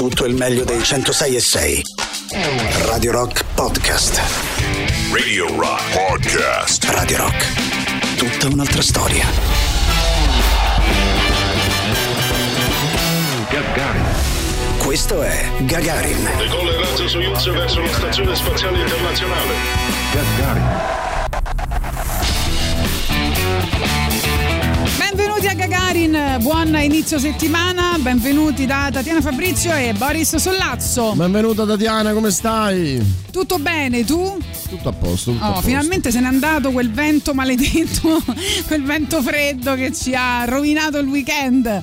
tutto il meglio dei 106 e 6. Radio Rock Podcast. Radio Rock Podcast. Radio Rock. Tutta un'altra storia. Gagarin. Questo è Gagarin. Decolla razzo Soyuz verso la stazione spaziale internazionale. Gagarin. Benvenuti a Gagarin, buon inizio settimana, benvenuti da Tatiana Fabrizio e Boris Sollazzo. Benvenuta Tatiana, come stai? Tutto bene, tu? Tutto a posto. Tutto a Oh, posto. finalmente se n'è andato quel vento maledetto, quel vento freddo che ci ha rovinato il weekend.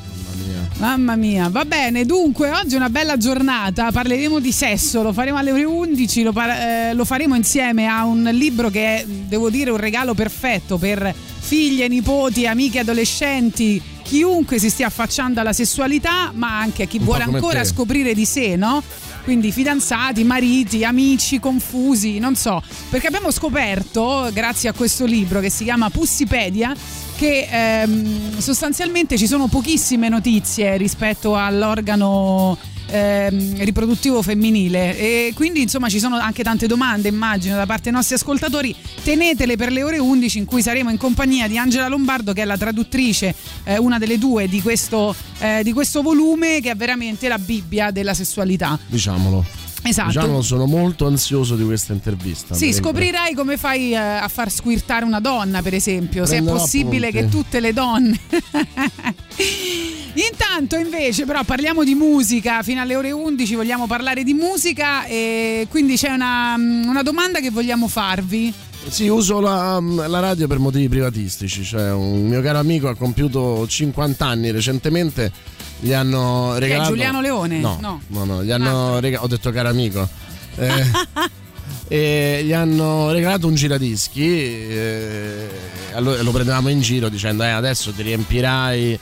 Mamma mia. Va bene, dunque oggi è una bella giornata, parleremo di sesso, lo faremo alle ore 11, lo, par- eh, lo faremo insieme a un libro che è, devo dire, un regalo perfetto per figlie, nipoti, amiche adolescenti, chiunque si stia affacciando alla sessualità, ma anche a chi Un vuole ancora te. scoprire di sé, no? Quindi fidanzati, mariti, amici confusi, non so, perché abbiamo scoperto, grazie a questo libro che si chiama Pussipedia, che ehm, sostanzialmente ci sono pochissime notizie rispetto all'organo ehm, riproduttivo femminile. E quindi insomma ci sono anche tante domande immagino da parte dei nostri ascoltatori. Tenetele per le ore 11 in cui saremo in compagnia di Angela Lombardo che è la traduttrice eh, una delle due di questo, eh, di questo volume che è veramente la Bibbia della sessualità. Diciamolo. Esatto Diciamolo, sono molto ansioso di questa intervista. sì, scoprirai come fai eh, a far squirtare una donna, per esempio, se è Prenderò possibile appunti. che tutte le donne. Intanto invece però parliamo di musica, fino alle ore 11 vogliamo parlare di musica e quindi c'è una, una domanda che vogliamo farvi. Sì, uso la, la radio per motivi privatistici. Cioè, un mio caro amico ha compiuto 50 anni recentemente. Gli hanno regalato. Giuliano Leone? No, No. no, no, gli hanno regalato. Ho detto caro amico. Eh, e gli hanno regalato un giradischi. eh, allora lo prendevamo in giro dicendo: eh, adesso ti riempirai.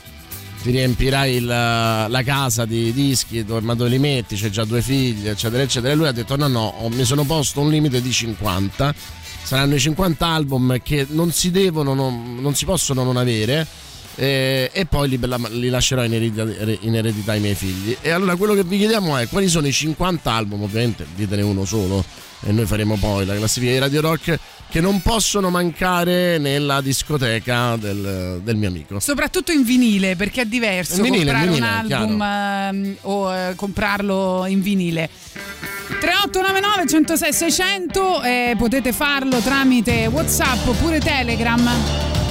Ti riempirai la, la casa di dischi, ma dove li metti? C'è già due figli, eccetera, eccetera. E lui ha detto: No, no, mi sono posto un limite di 50. Saranno i 50 album che non si devono, non, non si possono non avere. Eh, e poi li, li lascerò in eredità, in eredità ai miei figli. E allora quello che vi chiediamo è quali sono i 50 album, ovviamente ditene uno solo e noi faremo poi la classifica di Radio Rock che non possono mancare nella discoteca del, del mio amico. Soprattutto in vinile, perché è diverso In vinile, comprare in vinile, un album ehm, o eh, comprarlo in vinile. 3899 106 600 eh, potete farlo tramite Whatsapp oppure Telegram.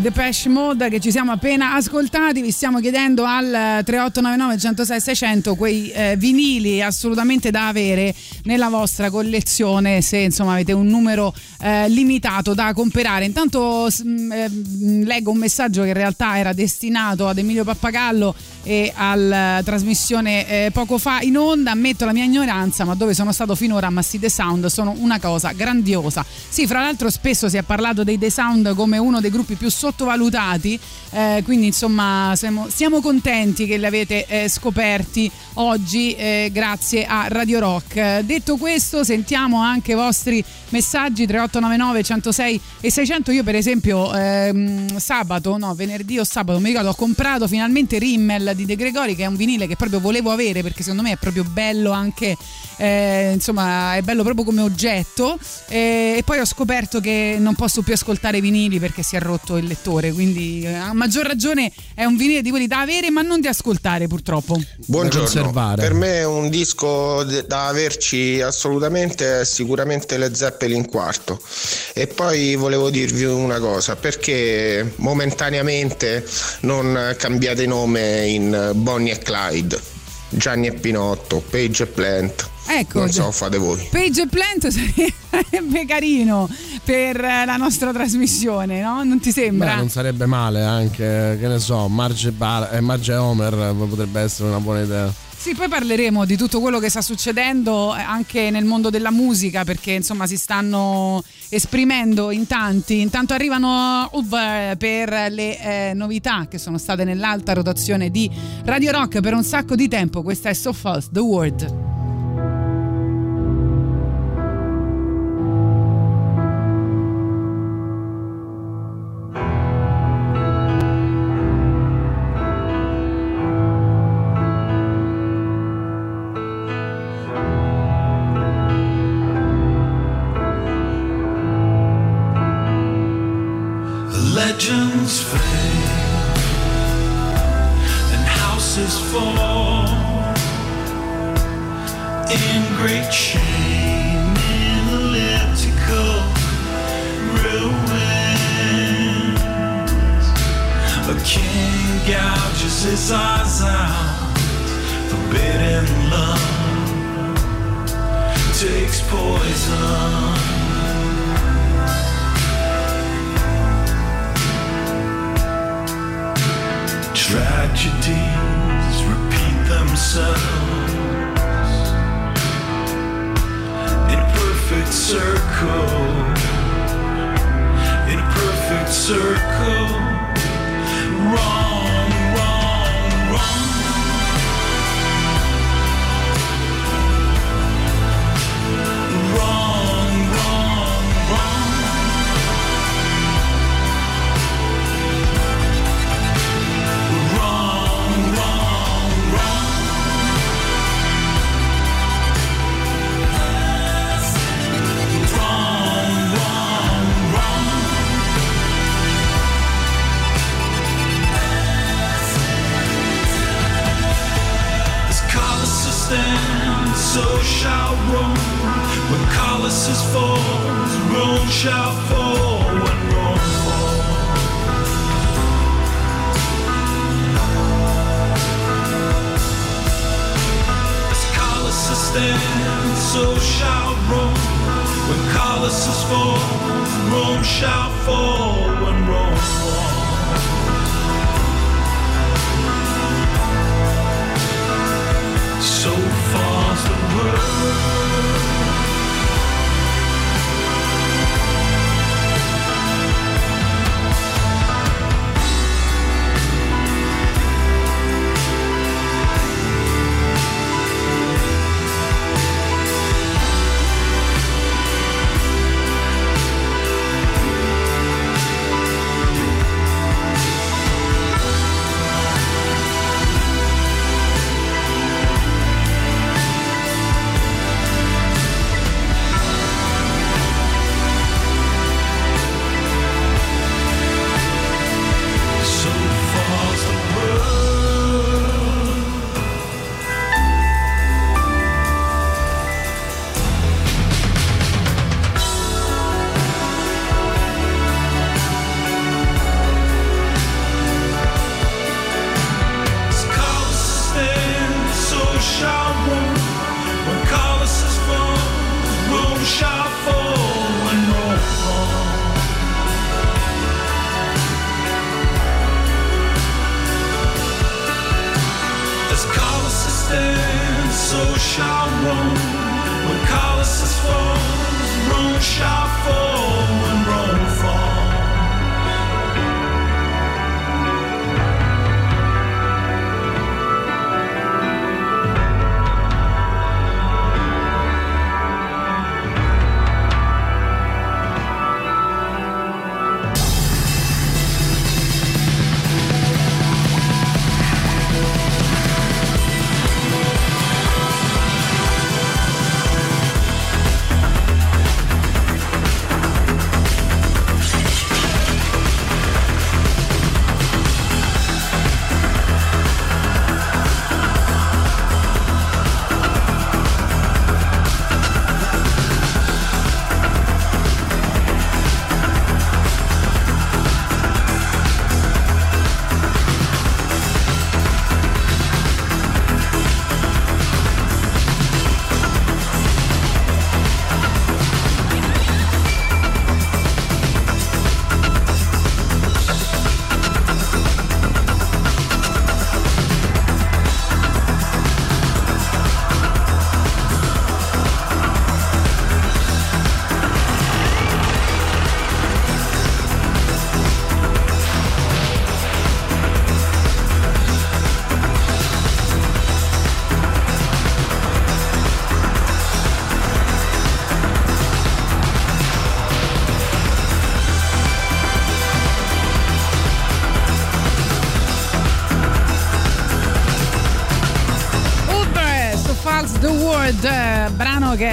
Depeche Mode che ci siamo appena ascoltati, vi stiamo chiedendo al 3899 106 600 quei eh, vinili assolutamente da avere nella vostra collezione se insomma avete un numero eh, limitato da comprare. Intanto mm, eh, leggo un messaggio che in realtà era destinato ad Emilio Pappagallo e alla trasmissione eh, poco fa in onda, ammetto la mia ignoranza, ma dove sono stato finora a Mastide Sound sono una cosa grandiosa. Sì, fra l'altro spesso si è parlato dei The Sound come uno dei gruppi più sottovalutati, eh, quindi insomma siamo, siamo, contenti che li avete eh, scoperti oggi eh, grazie a Radio Rock. Detto questo, sentiamo anche i vostri messaggi 3899 106 e 600. Io per esempio ehm, sabato, no, venerdì o sabato, mi ricordo, ho comprato finalmente Rimmel di De Gregori che è un vinile che proprio volevo avere perché secondo me è proprio bello anche eh, insomma è bello proprio come oggetto eh, e poi ho scoperto che non posso più ascoltare vinili perché si è rotto il lettore quindi eh, a maggior ragione è un vinile di quelli da avere ma non da ascoltare purtroppo buongiorno per me un disco da averci assolutamente è sicuramente le Zeppelin quarto e poi volevo dirvi una cosa perché momentaneamente non cambiate nome in Bonnie e Clyde Gianni e Pinotto Page e Plant Ecco, non so, fate voi. Page Plant sarebbe carino per la nostra trasmissione, no? Non ti sembra? Beh, non sarebbe male anche, che ne so, Marge, Bar- eh, Marge Homer potrebbe essere una buona idea. Sì, poi parleremo di tutto quello che sta succedendo eh, anche nel mondo della musica perché insomma si stanno esprimendo in tanti. Intanto arrivano UV per le eh, novità che sono state nell'alta rotazione di Radio Rock per un sacco di tempo. Questa è So False, The World.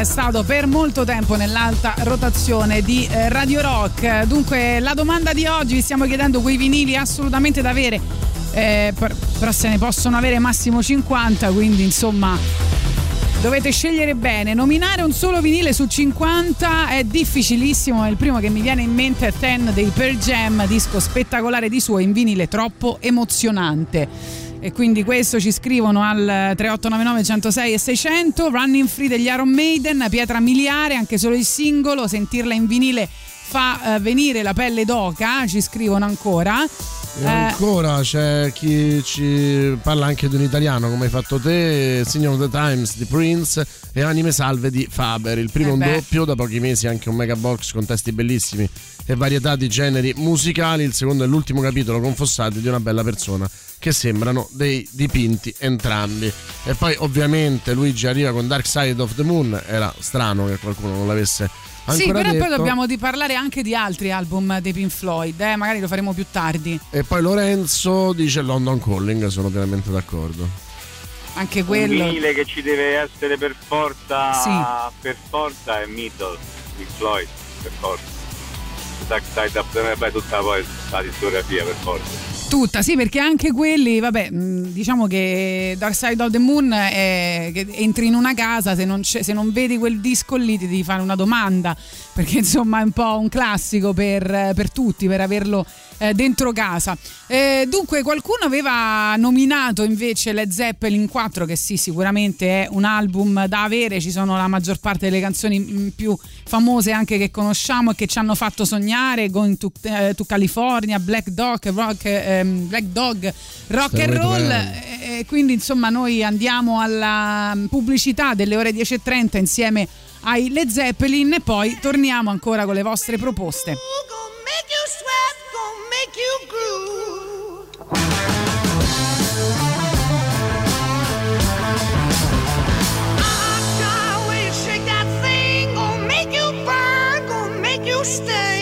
Stato per molto tempo nell'alta rotazione di eh, Radio Rock. Dunque, la domanda di oggi stiamo chiedendo quei vinili assolutamente da avere, eh, per- però se ne possono avere massimo 50, quindi insomma dovete scegliere bene. Nominare un solo vinile su 50 è difficilissimo. Il primo che mi viene in mente è Ten dei Pearl Jam, disco spettacolare di suo in vinile troppo emozionante. E quindi questo ci scrivono al 3899 106 e 600. Running Free degli Iron Maiden, pietra miliare, anche solo il singolo. Sentirla in vinile fa eh, venire la pelle d'oca, ci scrivono ancora. E Eh, ancora c'è chi ci parla anche di un italiano come hai fatto te, Signor of the Times di Prince e Anime Salve di Faber. Il primo Eh un doppio, da pochi mesi anche un mega box con testi bellissimi e varietà di generi musicali. Il secondo è l'ultimo capitolo con fossati di una bella persona che sembrano dei dipinti entrambi. E poi ovviamente Luigi arriva con Dark Side of the Moon, era strano che qualcuno non l'avesse sì, però detto. poi dobbiamo di parlare anche di altri album dei Pink Floyd, eh, magari lo faremo più tardi. E poi Lorenzo dice London Calling, sono pienamente d'accordo. Anche quello. vinile che ci deve essere per forza, Sì. per forza è Middle, Pink Floyd, per forza. Dark Side of the Moon, poi tutta poi la discografia per forza. Tutta, sì, perché anche quelli, vabbè, diciamo che Dark Side of the Moon è che entri in una casa, se non, se non vedi quel disco lì ti devi fare una domanda, perché insomma è un po' un classico per, per tutti, per averlo eh, dentro casa. Eh, dunque, qualcuno aveva nominato invece Led Zeppelin 4, che sì, sicuramente è un album da avere, ci sono la maggior parte delle canzoni mh, più famose anche che conosciamo e che ci hanno fatto sognare, Going to, eh, to California, Black Dog, Rock, ehm, Black Dog, Rock and Roll. Heaven. E e quindi insomma noi andiamo alla mm, pubblicità delle ore 10.30 insieme ai Led Zeppelin e poi torniamo ancora con le vostre proposte. Gonna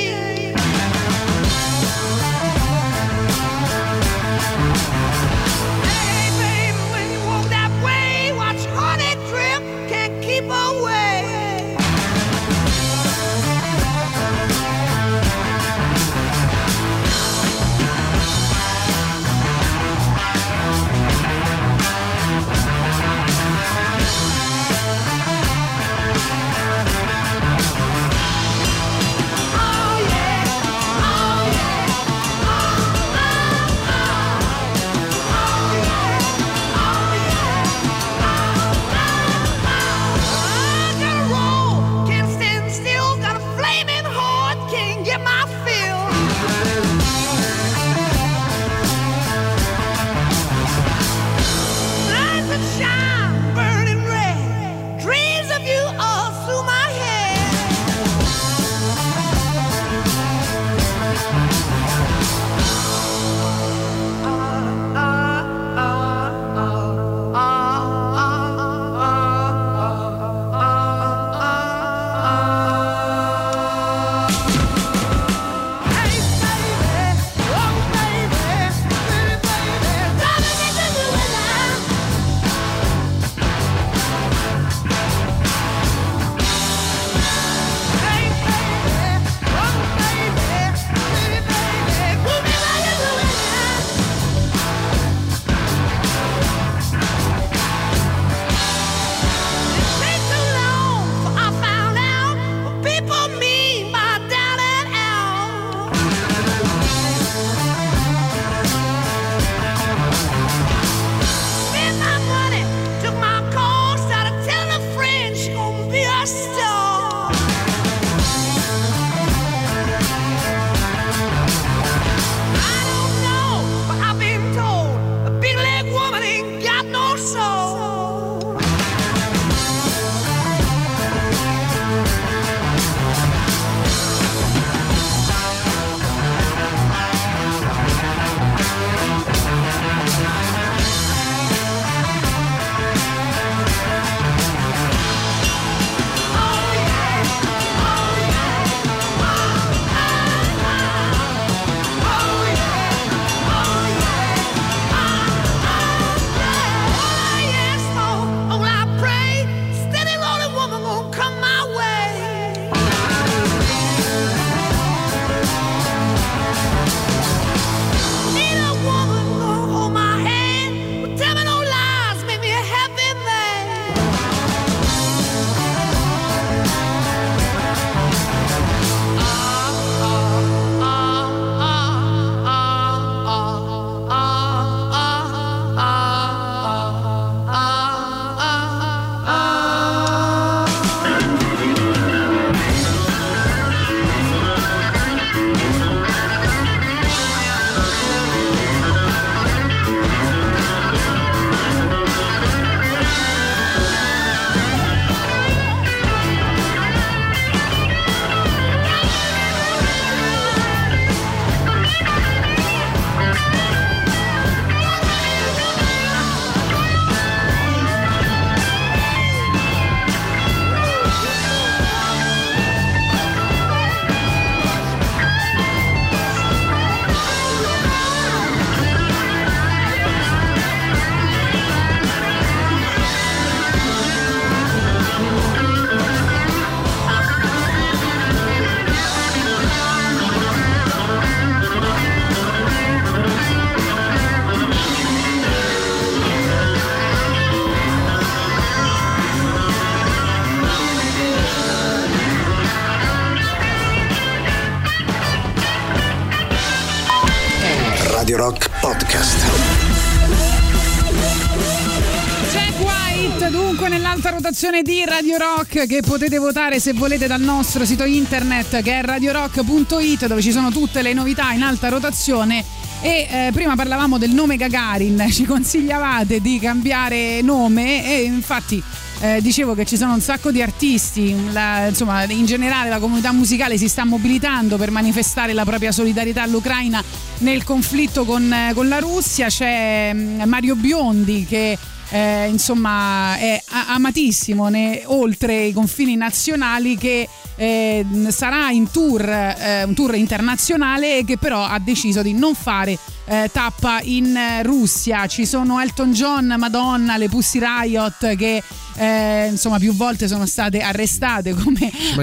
rotazione di Radio Rock che potete votare se volete dal nostro sito internet che è radiorock.it dove ci sono tutte le novità in alta rotazione. E eh, prima parlavamo del nome Gagarin, ci consigliavate di cambiare nome e infatti eh, dicevo che ci sono un sacco di artisti, la- insomma in generale la comunità musicale si sta mobilitando per manifestare la propria solidarietà all'Ucraina nel conflitto con, eh, con la Russia, c'è mm, Mario Biondi che eh, insomma è amatissimo ne- oltre i confini nazionali che eh, sarà in tour, eh, un tour internazionale che però ha deciso di non fare eh, tappa in eh, Russia. Ci sono Elton John, Madonna, le Pussy Riot che eh, insomma più volte sono state arrestate come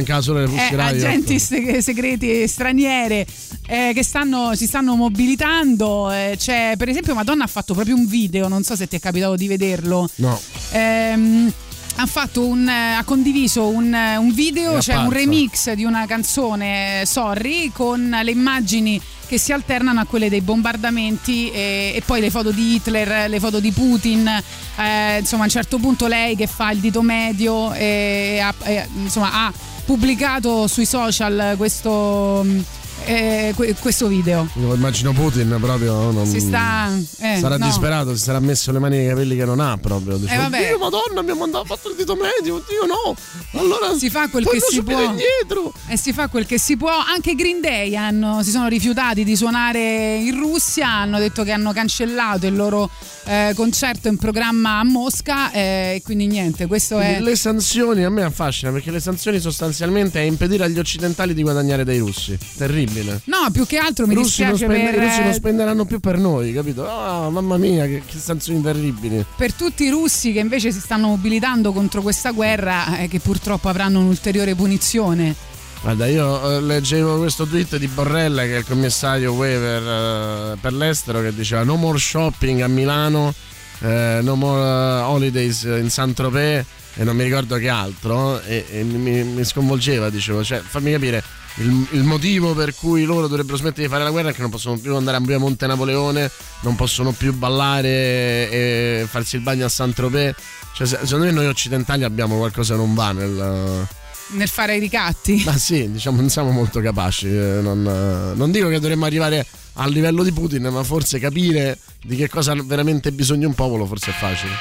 eh, agenti se- segreti straniere eh, che stanno, si stanno mobilitando. Eh, per esempio, Madonna ha fatto proprio un video, non so se ti è capitato di vederlo. No. Ehm, ha, fatto un, ha condiviso un, un video, cioè un apparsa. remix di una canzone, Sorry, con le immagini che si alternano a quelle dei bombardamenti e, e poi le foto di Hitler, le foto di Putin, eh, insomma a un certo punto lei che fa il dito medio e e, insomma, ha pubblicato sui social questo, eh, que- questo video. Io immagino Putin proprio. Non... Si sta... eh, sarà no. disperato, si sarà messo le mani nei capelli che non ha proprio. Dice, Eh, vabbè. Madonna, mi ha mandato fatto il dito medio, oddio no. Allora si fa quel che si può indietro. e si fa quel che si può anche Green Day hanno- si sono rifiutati di suonare in Russia hanno detto che hanno cancellato il loro eh, concerto in programma a Mosca eh, e quindi niente questo è Le sanzioni a me affascinano perché le sanzioni sostanzialmente è impedire agli occidentali di guadagnare dai russi. Terribile. No più che altro mi russi, non dispiace spende- per, i russi non eh, spenderanno più per noi, capito? Ah, mamma mia, che, che sanzioni terribili. per tutti i russi che invece si stanno mobilitando contro questa guerra eh, che purtroppo avranno un'ulteriore punizione Guarda, io eh, leggevo questo tweet di Borrella, che è il commissario Weaver eh, per l'estero, che diceva no more shopping a Milano, eh, no more holidays in Saint-Tropez e non mi ricordo che altro. E, e mi, mi sconvolgeva, dicevo, cioè fammi capire. Il, il motivo per cui loro dovrebbero smettere di fare la guerra è che non possono più andare a via Monte Napoleone, non possono più ballare e farsi il bagno a Saint-Tropez. Cioè, se- secondo me noi occidentali abbiamo qualcosa che non va nel, nel fare i ricatti ma sì, diciamo, non siamo molto capaci. eh, Non, eh, non dico che dovremmo arrivare al livello di Putin, ma forse capire di che cosa veramente bisogno un popolo forse è facile.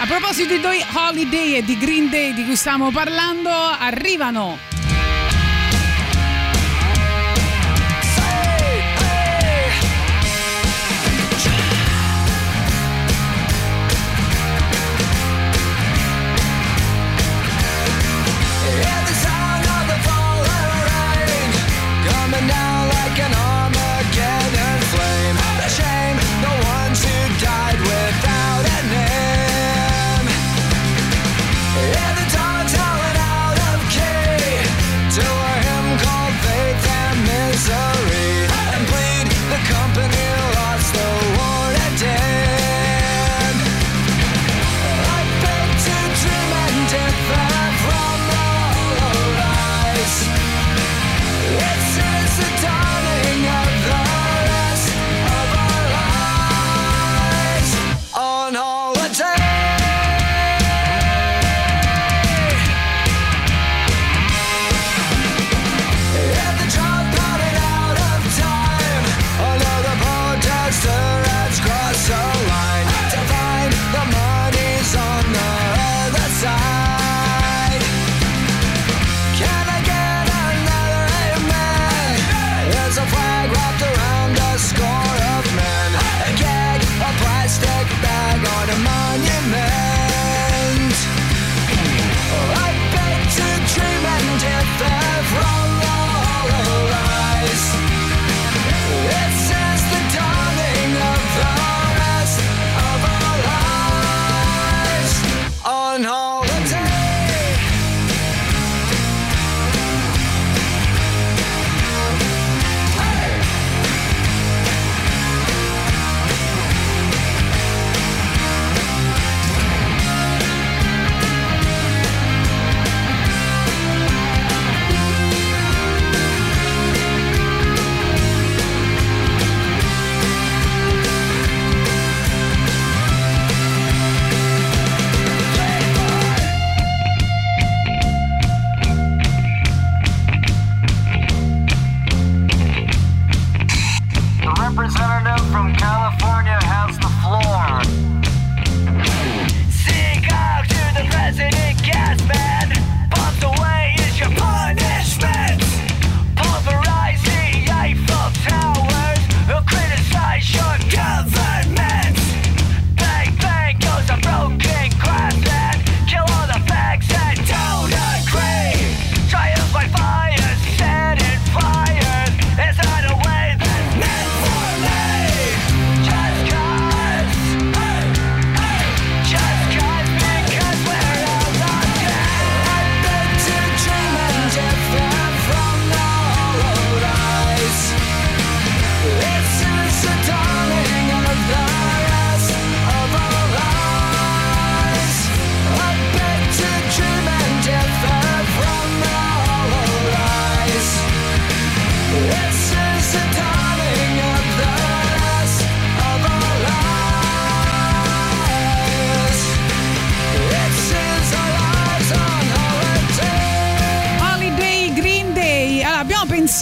a proposito di Holiday e di Green Day di cui stiamo parlando arrivano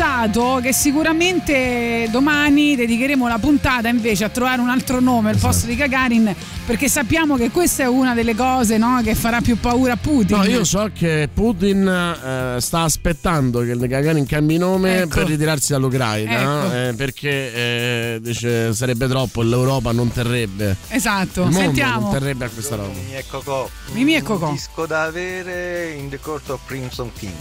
anticipato che sicuramente domani dedicheremo la puntata invece a trovare un altro nome al Esatto. posto di Gagarin perché sappiamo che questa è una delle cose no, che farà più paura a Putin. No, io so che Putin eh, sta aspettando che il Gagarin cambi nome Ecco. per ritirarsi dall'Ucraina Ecco. eh, perché eh, dice sarebbe troppo, l'Europa non terrebbe. Esatto, Il mondo sentiamo. non terrebbe a questa roba. Mimì e Cocò. Mimì e Cocò. Un disco da avere in The Court of Crimson King.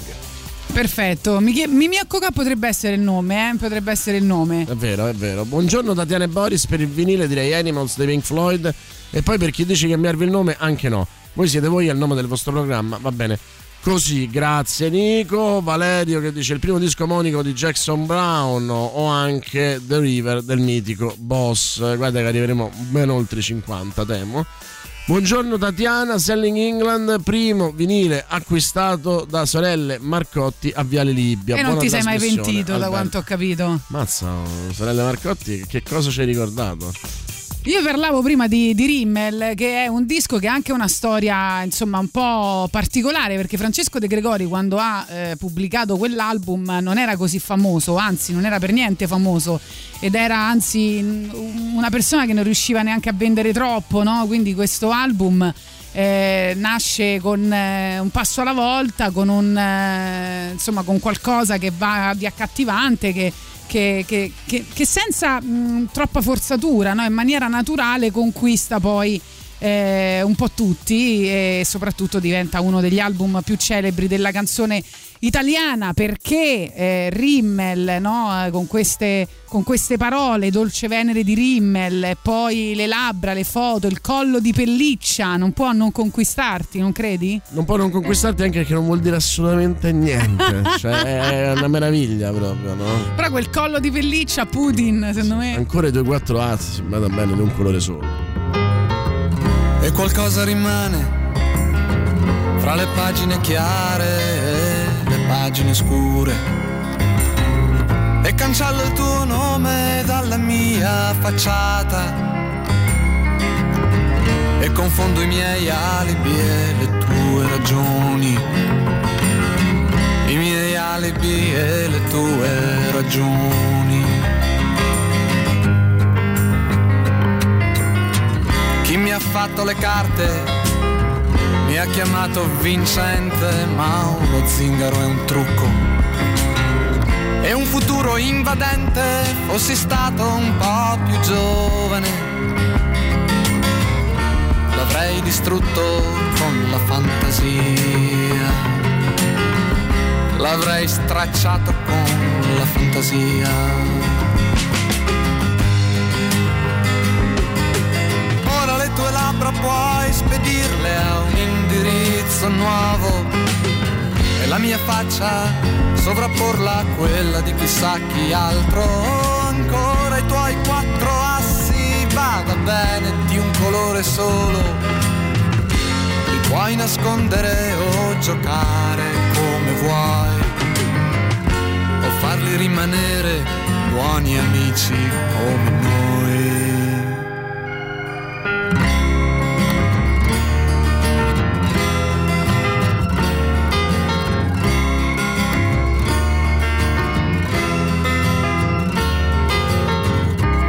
Perfetto, Mimì Mimì e Coca potrebbe essere il nome, eh? potrebbe essere il nome. È vero, è vero. Buongiorno Tatiana e Boris per il vinile direi Animals dei Pink Floyd e poi per chi dice di cambiarvi il nome anche no. Voi siete voi al nome del vostro programma, va bene. Così, grazie Nico, Valerio che dice il primo disco monico di Jackson Brown o anche The River del mitico Boss. Guarda che arriveremo ben oltre i 50 temo. Buongiorno Tatiana, Selling England, primo vinile acquistato da sorelle Marcotti a Viale Libia. e non Buona ti sei mai pentito da Alberto. quanto ho capito. Mazza, sorelle Marcotti, che cosa ci hai ricordato? Io parlavo prima di, di Rimmel, che è un disco che ha anche una storia insomma un po' particolare, perché Francesco De Gregori quando ha eh, pubblicato quell'album non era così famoso, anzi non era per niente famoso ed era anzi una persona che non riusciva neanche a vendere troppo, no? quindi questo album eh, nasce con eh, un passo alla volta, con, un, eh, insomma, con qualcosa che va di accattivante, che, che, che- che- che senza mh, troppa forzatura, no? in maniera naturale conquista poi eh, un po' tutti e soprattutto diventa uno degli album più celebri della canzone italiana perché eh, Rimmel no? Eh, con, queste, con queste parole Dolce Venere di Rimmel poi le labbra, le foto, il collo di pelliccia non può non conquistarti, non credi? Non può non conquistarti anche perché non vuol dire assolutamente niente. cioè, è una meraviglia proprio, no? Però quel collo di pelliccia Putin secondo me Ancora i tuoi quattro azzi si vada bene di un colore solo. E qualcosa rimane fra le pagine chiare e le pagine scure. E cancello il tuo nome dalla mia facciata e confondo i miei alibi e le tue ragioni. I miei alibi e le tue ragioni. Chi mi ha fatto le carte mi ha chiamato vincente, ma uno zingaro è un trucco. E un futuro invadente, fossi stato un po' più giovane. L'avrei distrutto con la fantasia. L'avrei stracciato con la fantasia. Labbra puoi spedirle a un indirizzo nuovo e la mia faccia sovrapporla a quella di chissà chi altro. Ancora i tuoi quattro assi, vada bene di un colore solo. Li puoi nascondere o giocare come vuoi o farli rimanere buoni amici come noi.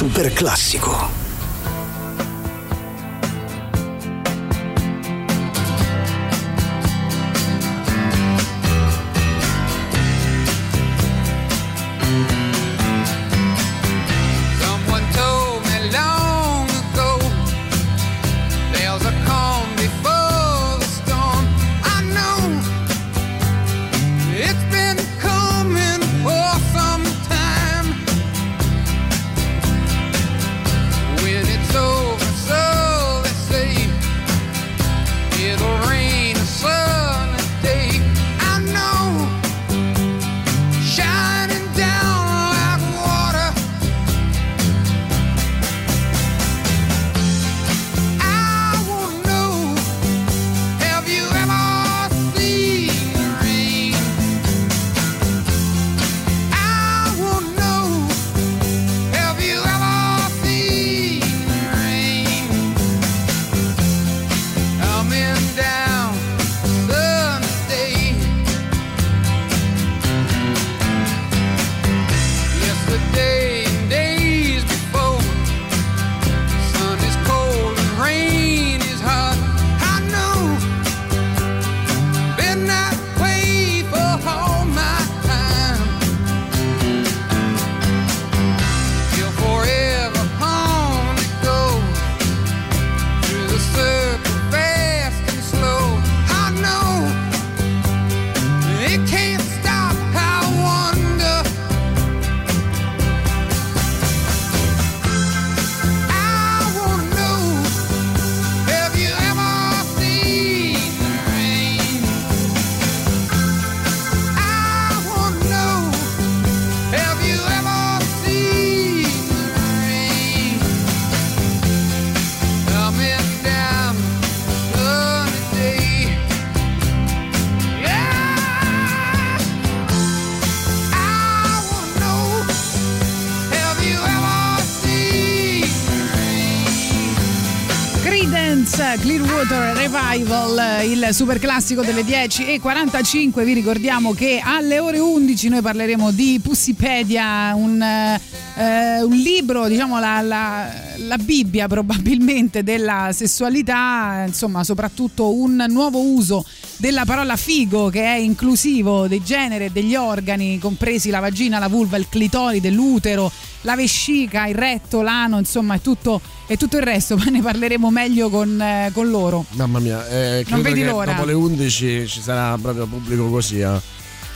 Super classico. Revival, il super classico delle 10 e 45. Vi ricordiamo che alle ore 11 noi parleremo di Pussipedia, un, eh, un libro, diciamo la, la- la Bibbia probabilmente della sessualità, insomma, soprattutto un nuovo uso della parola figo che è inclusivo dei generi e degli organi, compresi la vagina, la vulva, il clitoride, l'utero, la vescica, il retto, l'ano, insomma, è tutto, e tutto il resto. Poi ne parleremo meglio con, eh, con loro. Mamma mia, eh, credo vedi che l'ora. dopo le 11 ci sarà proprio pubblico così a,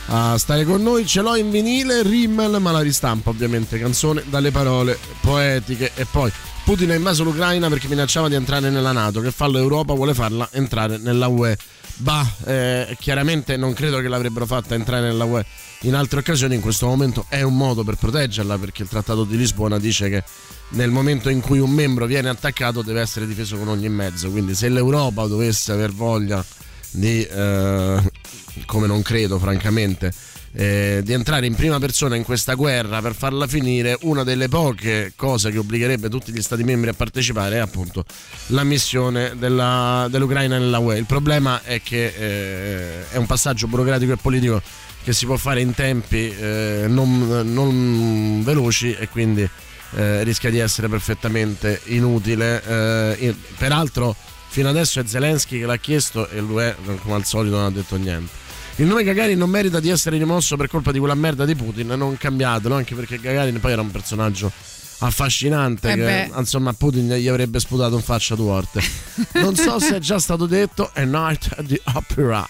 a stare con noi. Ce l'ho in vinile, Rimmel, ma la ristampa ovviamente, canzone dalle parole poetiche. E poi Putin ha invaso l'Ucraina perché minacciava di entrare nella Nato, che fa l'Europa vuole farla entrare nella UE. Bah, eh, chiaramente non credo che l'avrebbero fatta entrare nella UE in altre occasioni, in questo momento è un modo per proteggerla perché il Trattato di Lisbona dice che nel momento in cui un membro viene attaccato deve essere difeso con ogni mezzo, quindi se l'Europa dovesse aver voglia di, eh, come non credo francamente, eh, di entrare in prima persona in questa guerra per farla finire, una delle poche cose che obbligherebbe tutti gli Stati membri a partecipare è appunto l'ammissione della, dell'Ucraina nella UE. Il problema è che eh, è un passaggio burocratico e politico che si può fare in tempi eh, non, non veloci e quindi eh, rischia di essere perfettamente inutile. Eh, peraltro, fino adesso è Zelensky che l'ha chiesto e l'UE, come al solito, non ha detto niente. Il nome Gagarin non merita di essere rimosso per colpa di quella merda di Putin, non cambiatelo, anche perché Gagarin poi era un personaggio affascinante Eh che insomma Putin gli avrebbe sputato in faccia due volte. Non so se è già stato detto A Night at the Opera.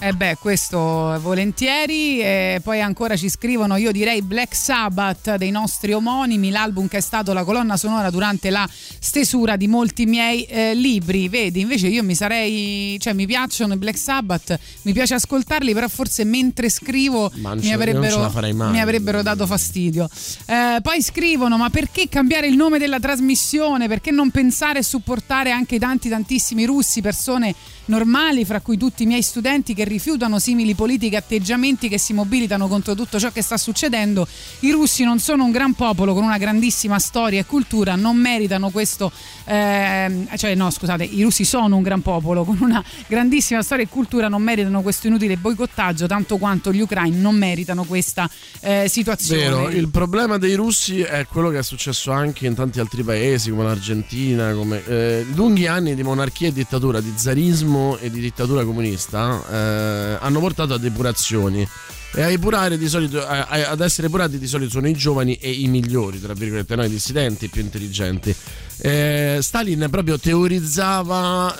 Eh beh, questo volentieri. E poi ancora ci scrivono, io direi Black Sabbath dei nostri omonimi, l'album che è stato la colonna sonora durante la stesura di molti miei eh, libri. Vedi, invece io mi sarei, cioè mi piacciono i Black Sabbath, mi piace ascoltarli, però forse mentre scrivo mi avrebbero, mi avrebbero dato fastidio. Eh, poi scrivono, ma perché cambiare il nome della trasmissione? Perché non pensare e supportare anche tanti tantissimi russi, persone normali, fra cui tutti i miei studenti che rifiutano simili politiche e atteggiamenti che si mobilitano contro tutto ciò che sta succedendo. I russi non sono un gran popolo con una grandissima storia e cultura, non meritano questo, ehm, cioè no scusate, i russi sono un gran popolo con una grandissima storia e cultura, non meritano questo inutile boicottaggio tanto quanto gli ucraini non meritano questa eh, situazione. Vero, il problema dei russi è quello che è successo anche in tanti altri paesi come l'Argentina, come eh, lunghi anni di monarchia e dittatura, di zarismo e di dittatura comunista eh, hanno portato a depurazioni. E a epurare di solito, a- a- ad essere epurati di solito sono i giovani e i migliori, tra virgolette, no? i dissidenti, i più intelligenti. Eh, Stalin proprio teorizzava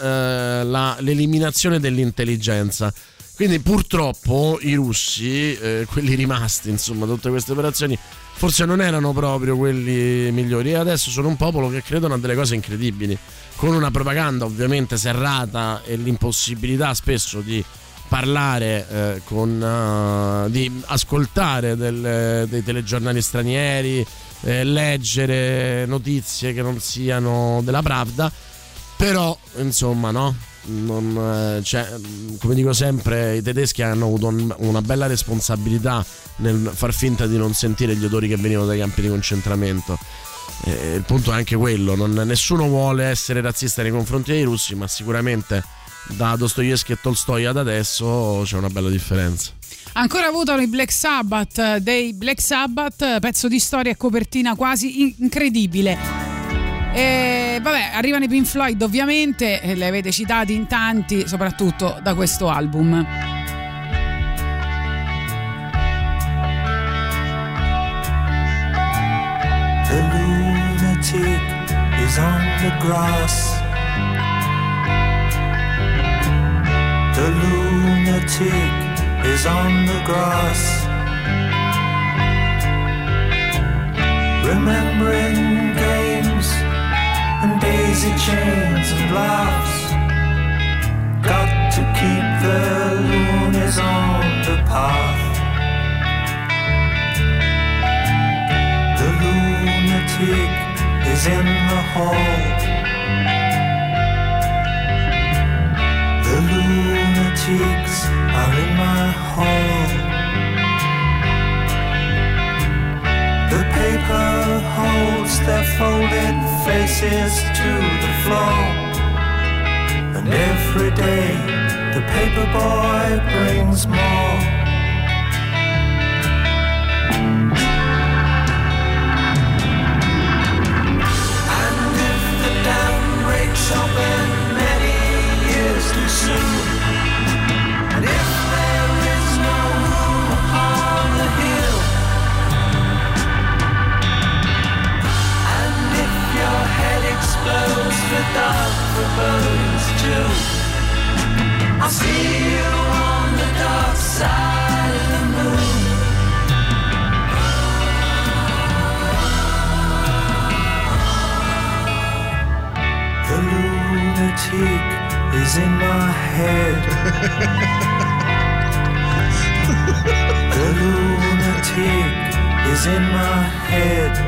eh, la- l'eliminazione dell'intelligenza. Quindi purtroppo i russi, eh, quelli rimasti insomma da tutte queste operazioni, forse non erano proprio quelli migliori. E adesso sono un popolo che credono a delle cose incredibili, con una propaganda ovviamente serrata e l'impossibilità spesso di parlare eh, con eh, di ascoltare del- dei telegiornali stranieri eh, leggere notizie che non siano della Pravda. Però insomma no non, eh, cioè, come dico sempre i tedeschi hanno avuto un- una bella responsabilità nel far finta di non sentire gli odori che venivano dai campi di concentramento Eh, il punto è anche quello non- nessuno vuole essere razzista nei confronti dei russi ma sicuramente da Dostoevsky e Tolstoi ad adesso c'è una bella differenza Ancora votano i Black Sabbath eh, dei Black Sabbath, pezzo di storia e copertina quasi in- incredibile. E vabbè, arrivano i Pink Floyd ovviamente, li avete citati in tanti, soprattutto da questo album. Is on the grass. The lunatic is on the grass. Remembering and daisy chains and laughs. Got to keep the loonies on the path. The lunatic is in the hall. The lunatics are in my hall. The paper holds their folded faces to the floor. And every day the paper boy brings more. And if the dam breaks open for dark forebodings too, I'll see you on the dark side of the moon. The lunatic is in my head. the lunatic is in my head.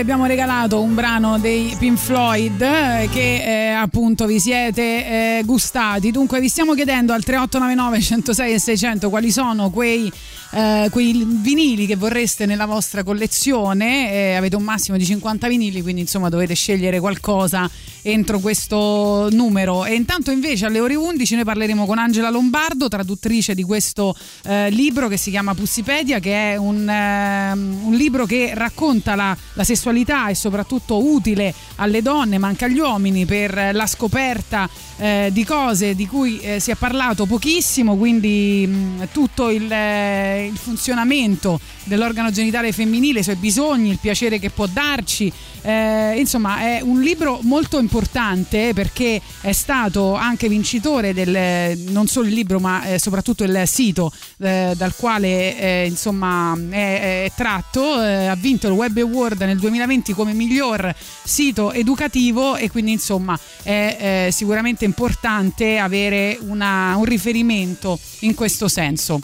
Abbiamo regalato un brano dei Pink Floyd eh, che eh, appunto vi siete eh, gustati. Dunque vi stiamo chiedendo al 3899 106 e 600 quali sono quei, eh, quei vinili che vorreste nella vostra collezione. Eh, avete un massimo di 50 vinili, quindi insomma dovete scegliere qualcosa entro questo numero. E intanto invece alle ore 11 noi parleremo con Angela Lombardo, traduttrice di questo eh, libro che si chiama Pussipedia, che è un, ehm, un libro che racconta la, la sessualità e soprattutto utile alle donne, ma anche agli uomini per la scoperta eh, di cose di cui eh, si è parlato pochissimo, quindi mh, tutto il, eh, il funzionamento dell'organo genitale femminile, i suoi bisogni, il piacere che può darci. Eh, insomma, è un libro molto importante perché è stato anche vincitore del non solo il libro, ma eh, soprattutto il sito eh, dal quale eh, insomma è, è tratto. Eh, ha vinto il Web Award nel 2020 come miglior sito educativo e quindi insomma è sicuramente importante avere una- un riferimento in questo senso.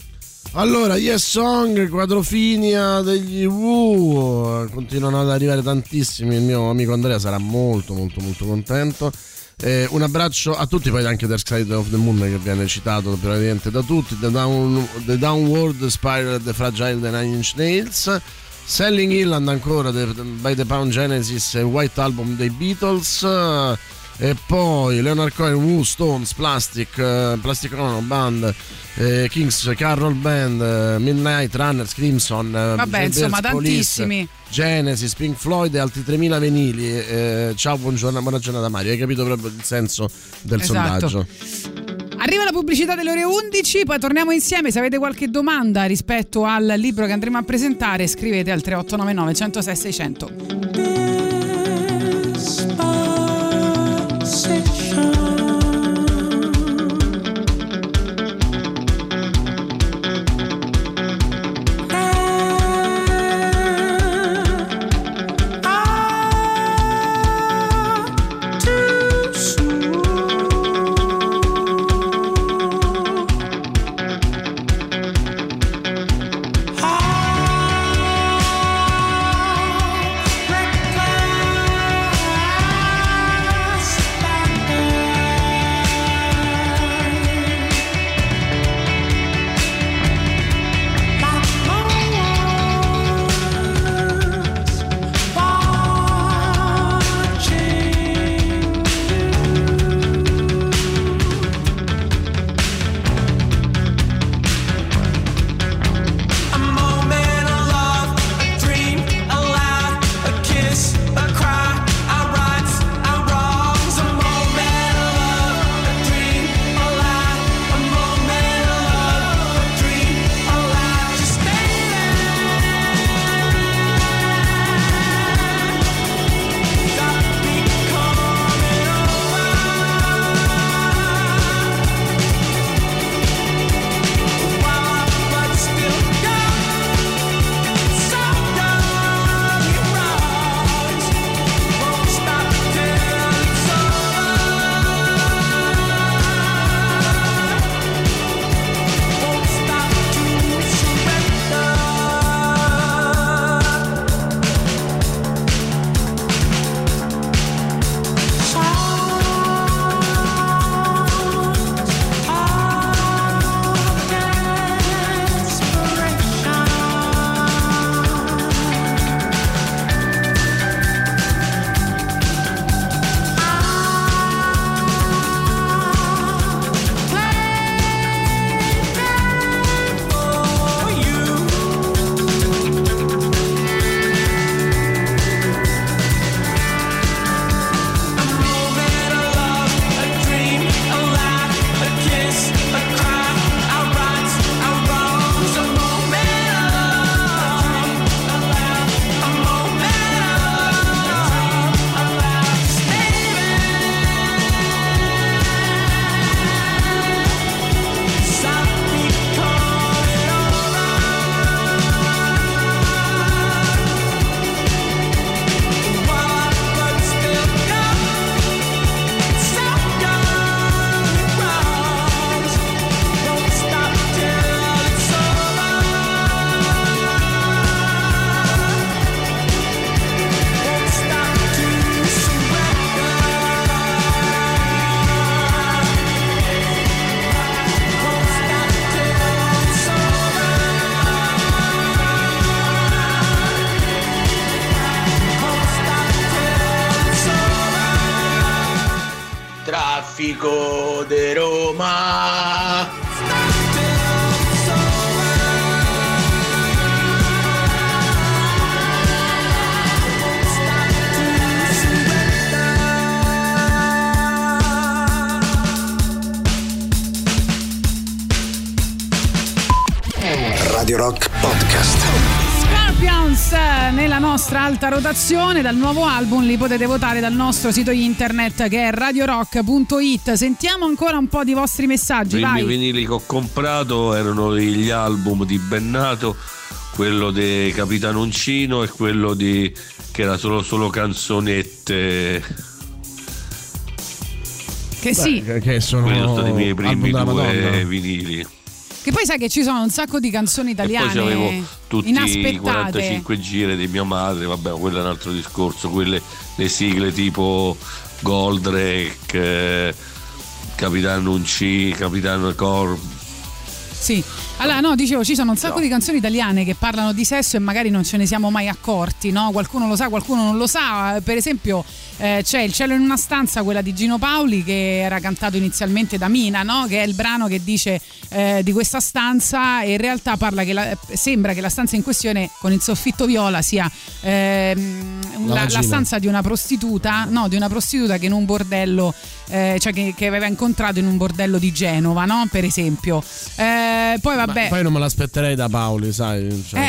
Allora, Yes Song, Quadrofinia degli Woo, continuano ad arrivare tantissimi, il mio amico Andrea sarà molto molto molto contento. Eh, un abbraccio a tutti, poi anche Dark Side of the Moon che viene citato praticamente da tutti, The, Down, the Downward Spiral, The Fragile, The Nine Inch Nails, Selling Hilland ancora the, by The Pound Genesis White Album dei Beatles. E poi Leonard Cohen, Woo, Stones, Plastic, eh, Plastic Ono Band, eh, Kings, Carroll Band, eh, Midnight Runners, Crimson, eh, Vabbè, insomma, Police, tantissimi. Genesis, Pink Floyd e altri 3000 venili. Eh, ciao, buongiorno, buona giornata Mario. Hai capito proprio il senso del Esatto. sondaggio? Arriva la pubblicità delle ore 11, poi torniamo insieme. Se avete qualche domanda rispetto al libro che andremo a presentare, scrivete al 3899 106 600. Alta rotazione dal nuovo album li potete votare dal nostro sito internet che è radiorock.it sentiamo ancora un po' di vostri messaggi I primi vinili che ho comprato erano gli album di Bennato, quello di Capitano Uncino e quello di che era solo, solo canzonette. che sì Beh, che sono Quelli sono stati i miei primi Madonna. due vinili. Sai che ci sono un sacco di canzoni E poi italiane avevo tutti i inaspettate 45 giri di mia madre, vabbè, quello è un altro discorso, quelle le sigle tipo Goldrake, eh, Capitano Unci, Capitano Cor. Sì, allora no, dicevo, ci sono un sacco No. di canzoni italiane che parlano di sesso e magari non ce ne siamo mai accorti, no? Qualcuno lo sa, qualcuno non lo sa. Per esempio eh, c'è Il cielo in una stanza, quella di Gino Paoli, che era cantato inizialmente da Mina, no? Che è il brano che dice eh, di questa stanza e in realtà parla che la- sembra che la stanza in questione con il soffitto viola sia ehm, La la, stanza di una prostituta, no, di una prostituta che in un bordello, eh, cioè che, che aveva incontrato in un bordello di Genova, no? Per esempio. Eh, poi vabbè. Poi non me l'aspetterei da Paoli, sai. cioè,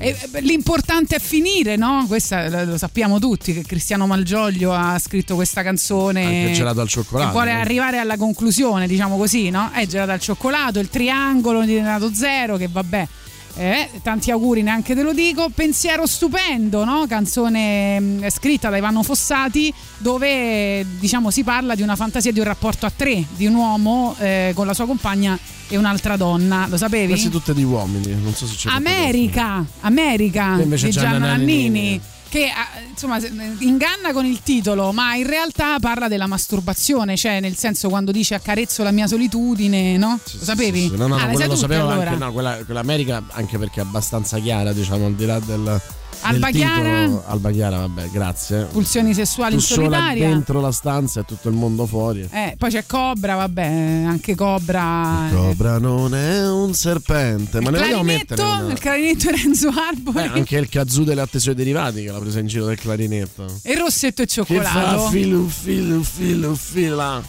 Eh, eh, l'importante è finire, no? Questa lo lo sappiamo tutti che Cristiano Malgioglio ha scritto questa canzone. Anche gelato al cioccolato, E vuole no? arrivare alla conclusione, diciamo così, no? È gelato al cioccolato, il triangolo di Renato Zero, che vabbè. eh, tanti auguri, neanche te lo dico. Pensiero stupendo, no? Canzone mh, scritta da Ivano Fossati, dove diciamo si parla di una fantasia di un rapporto a tre, di un uomo eh, con la sua compagna e un'altra donna. Lo sapevi? Quasi tutte di uomini, non so se c'è America, America di Gianna Nannini. Che eh, insomma inganna con il titolo ma in realtà parla della masturbazione cioè nel senso quando dice accarezzo la mia solitudine no? lo sapevi? Sì, no, no, ah, no, lo sapevo allora? anche, no, quella, quella America anche perché è abbastanza chiara, diciamo, al di là del, Alba Chiara? Alba Chiara, vabbè, grazie. pulsioni sessuali tu in solitaria dentro la stanza e tutto il mondo fuori. eh, poi c'è Cobra vabbè anche Cobra Cobra non è un serpente, ma ne vogliamo mettere una- il clarinetto Renzo Arbori Beh, anche il kazoo delle latte suoi derivati che l'ha presa in giro del clarinetto. e il rossetto e Che fa cioccolato filu filu filu fila.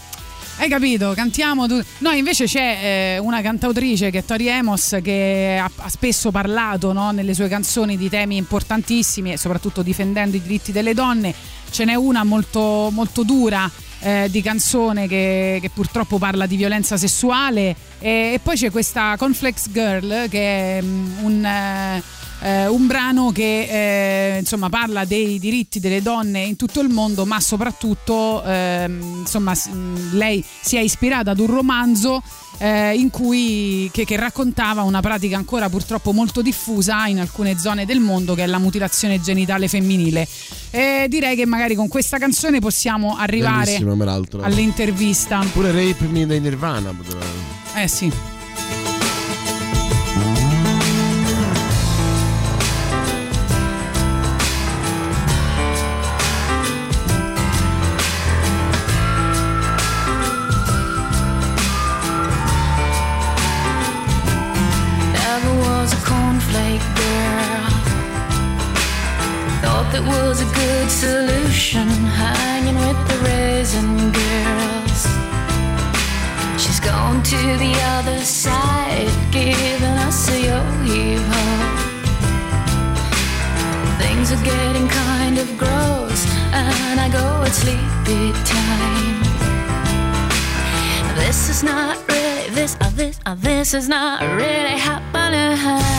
Hai capito? Cantiamo tu. No, invece c'è eh, una cantautrice che è Tori Emos che ha, ha spesso parlato no, nelle sue canzoni di temi importantissimi e soprattutto difendendo i diritti delle donne. Ce n'è una molto, molto dura eh, di canzone che, che purtroppo parla di violenza sessuale e, e poi c'è questa Conflex Girl che è mm, un... eh, eh, un brano che eh, insomma parla dei diritti delle donne in tutto il mondo, ma soprattutto ehm, insomma lei si è ispirata ad un romanzo eh, in cui che, che raccontava una pratica ancora purtroppo molto diffusa in alcune zone del mondo che è la mutilazione genitale femminile. E direi che magari con questa canzone possiamo arrivare all'intervista. Pure Rape Me dei Nirvana. Eh sì. Solution, hanging with the raisin girls. She's gone to the other side, giving us a yo ho. Things are getting kind of gross, and I go at sleepy time. This is not really this uh, this uh, this is not really happening.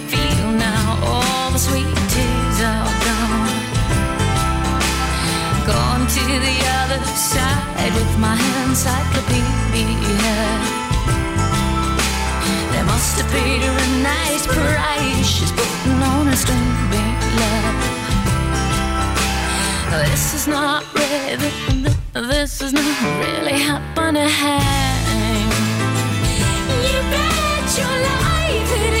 with my encyclopedia. They must have paid her a nice price. She's putting on a string love. This is not really, this is not really happening. You bet your life it is.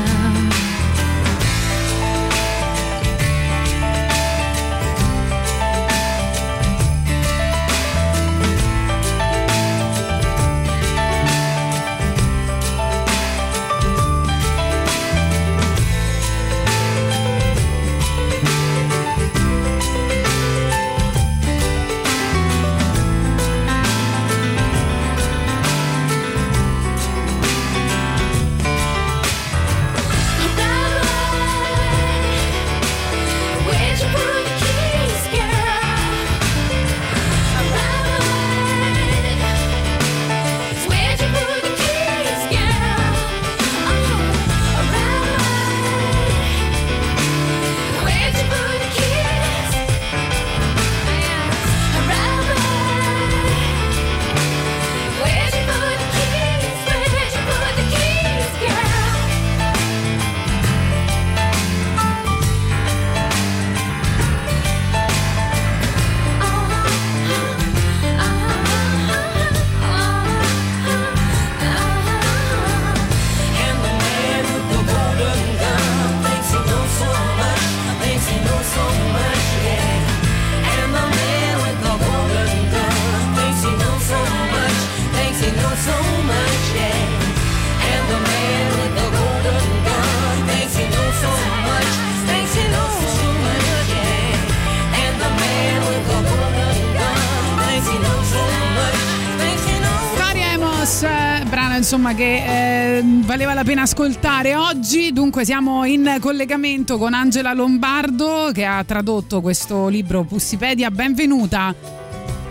insomma che eh, valeva la pena ascoltare oggi. Dunque siamo in collegamento con Angela Lombardo che ha tradotto questo libro Pussipedia. Benvenuta.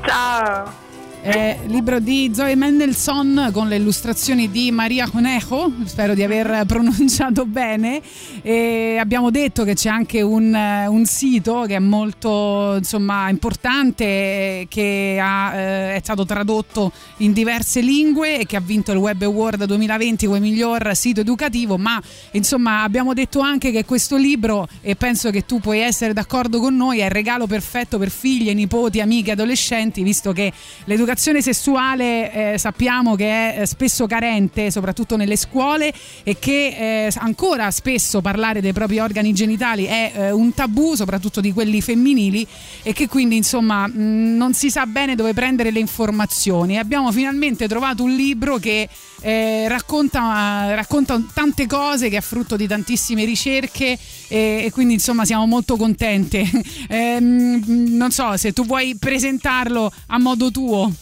Ciao. Eh, libro di Zoe Mendelssohn con le illustrazioni di Maria Conejo, spero di aver pronunciato bene. E abbiamo detto che c'è anche un, eh, un sito che è molto insomma, importante, che ha, eh, è stato tradotto in diverse lingue e che ha vinto il Web Award 2020 come miglior sito educativo. Ma insomma abbiamo detto anche che questo libro, e penso che tu puoi essere d'accordo con noi, è il regalo perfetto per figlie, nipoti, amiche, adolescenti, visto che l'educazione sessuale eh, sappiamo che è eh, spesso carente, soprattutto nelle scuole, e che eh, ancora spesso parlare dei propri organi genitali è eh, un tabù, soprattutto di quelli femminili, e che quindi insomma mh, non si sa bene dove prendere le informazioni. Abbiamo finalmente trovato un libro che eh, racconta, racconta tante cose, che è frutto di tantissime ricerche e, e quindi insomma siamo molto contente. Ehm, non so se tu vuoi presentarlo a modo tuo.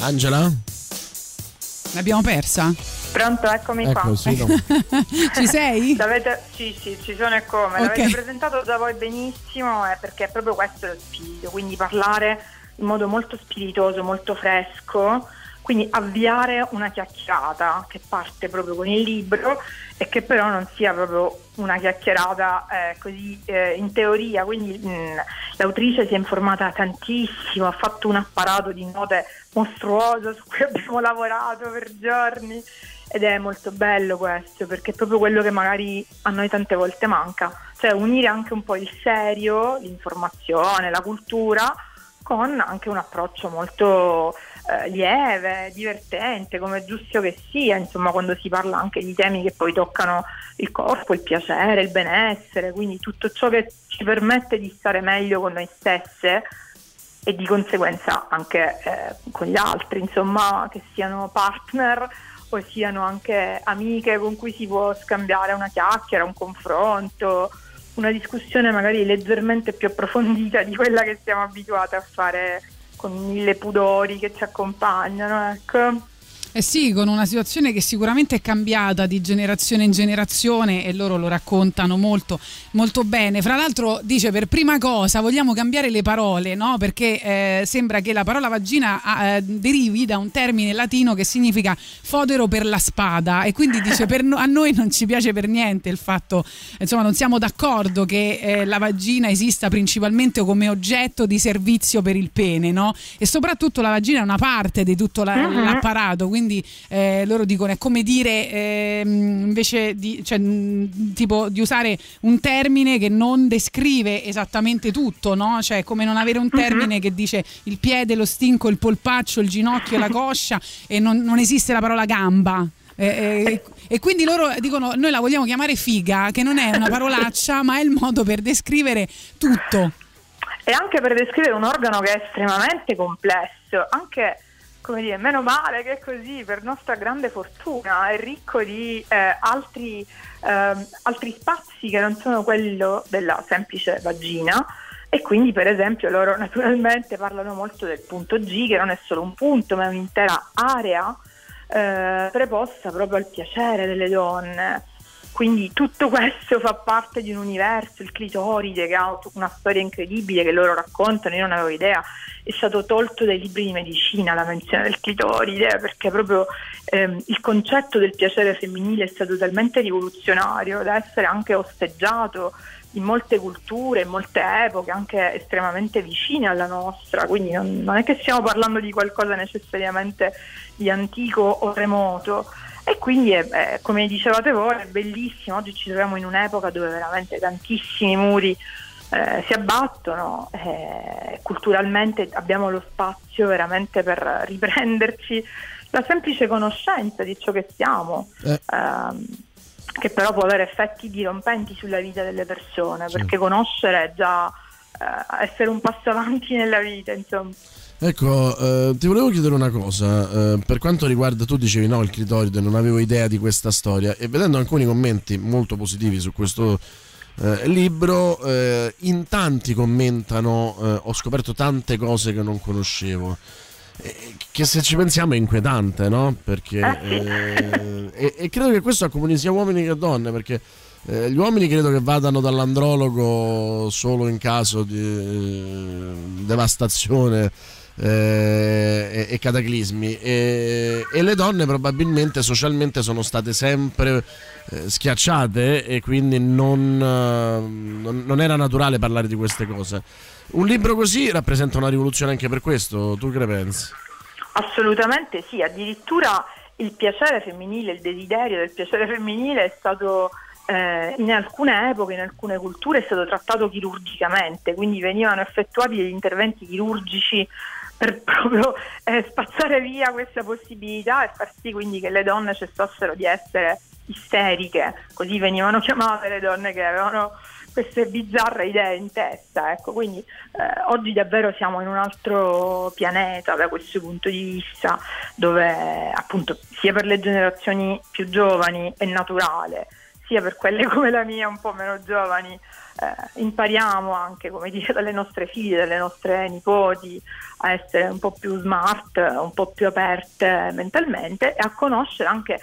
Angela? L'abbiamo persa? Pronto, eccomi Ecco, qua. sì, no. Ci sei? L'avete- sì, sì, ci sono e come. Ok. L'avete presentato già voi benissimo, eh, perché è proprio questo lo spirito, quindi parlare in modo molto spiritoso, molto fresco, quindi avviare una chiacchierata che parte proprio con il libro e che però non sia proprio una chiacchierata eh, così eh, in teoria, quindi mh, l'autrice si è informata tantissimo, ha fatto un apparato di note mostruoso su cui abbiamo lavorato per giorni ed è molto bello questo perché è proprio quello che magari a noi tante volte manca, cioè unire anche un po' il serio, l'informazione, la cultura con anche un approccio molto eh, lieve, divertente, come è giusto che sia, insomma, quando si parla anche di temi che poi toccano il corpo, il piacere, il benessere, quindi tutto ciò che ci permette di stare meglio con noi stesse e di conseguenza anche eh, con gli altri, insomma, che siano partner o siano anche amiche con cui si può scambiare una chiacchiera, un confronto, una discussione magari leggermente più approfondita di quella che siamo abituati a fare con mille pudori che ci accompagnano, ecco. Eh sì, con una situazione che sicuramente è cambiata di generazione in generazione e loro lo raccontano molto, molto bene. Fra l'altro dice per prima cosa vogliamo cambiare le parole, no? Perché eh, sembra che la parola vagina eh, derivi da un termine latino che significa fodero per la spada e quindi dice per no- a noi non ci piace per niente il fatto, insomma non siamo d'accordo che eh, la vagina esista principalmente come oggetto di servizio per il pene, no? E soprattutto la vagina è una parte di tutto la- Mhm. l'apparato, quindi eh, loro dicono è come dire ehm, invece di, cioè, mh, tipo, di usare un termine che non descrive esattamente tutto, no? Cioè come non avere un termine che dice il piede, lo stinco, il polpaccio, il ginocchio la coscia e non, non esiste la parola gamba. Eh, eh, e quindi loro dicono noi la vogliamo chiamare figa, che non è una parolaccia, ma è il modo per descrivere tutto. E anche per descrivere un organo che è estremamente complesso, anche come dire, meno male che è così, per nostra grande fortuna, è ricco di eh, altri, ehm, altri spazi che non sono quello della semplice vagina. E quindi, per esempio, loro naturalmente parlano molto del punto G, che non è solo un punto, ma è un'intera area eh, preposta proprio al piacere delle donne. Quindi tutto questo fa parte di un universo, il clitoride che ha una storia incredibile che loro raccontano, io non avevo idea, è stato tolto dai libri di medicina la menzione del clitoride perché proprio ehm, il concetto del piacere femminile è stato talmente rivoluzionario da essere anche osteggiato in molte culture, in molte epoche, anche estremamente vicine alla nostra, quindi non, non è che stiamo parlando di qualcosa necessariamente di antico o remoto. E quindi, è, come dicevate voi, è bellissimo. Oggi ci troviamo in un'epoca dove veramente tantissimi muri eh, si abbattono. eh, culturalmente abbiamo lo spazio veramente per riprenderci la semplice conoscenza di ciò che siamo. Eh. ehm, che però può avere effetti dirompenti sulla vita delle persone, perché conoscere è già eh, essere un passo avanti nella vita, insomma. Ecco, eh, ti volevo chiedere una cosa, eh, per quanto riguarda, tu dicevi no, il clitoride, non avevo idea di questa storia e vedendo alcuni commenti molto positivi su questo eh, libro, eh, in tanti commentano, eh, ho scoperto tante cose che non conoscevo, che se ci pensiamo è inquietante, no? Perché, eh, e, e credo che questo accomuni sia uomini che donne, perché gli uomini credo che vadano dall'andrologo solo in caso di devastazione eh, e, cataclismi e, e le donne probabilmente socialmente sono state sempre eh, schiacciate e quindi non, eh, non- non era naturale parlare di queste cose. Un libro così rappresenta una rivoluzione anche per questo, tu che ne pensi? Assolutamente sì, addirittura il piacere femminile, il desiderio del piacere femminile è stato eh, in alcune epoche, in alcune culture è stato trattato chirurgicamente, quindi venivano effettuati degli interventi chirurgici per proprio eh, spazzare via questa possibilità e far sì quindi che le donne cessassero di essere isteriche, così venivano chiamate le donne che avevano queste bizzarre idee in testa. Ecco, quindi eh, oggi davvero siamo in un altro pianeta da questo punto di vista, dove appunto sia per le generazioni più giovani è naturale, sia per quelle come la mia un po' meno giovani, eh, impariamo anche dire dalle nostre figlie, dalle nostre nipoti a essere un po' più smart, un po' più aperte mentalmente e a conoscere anche eh,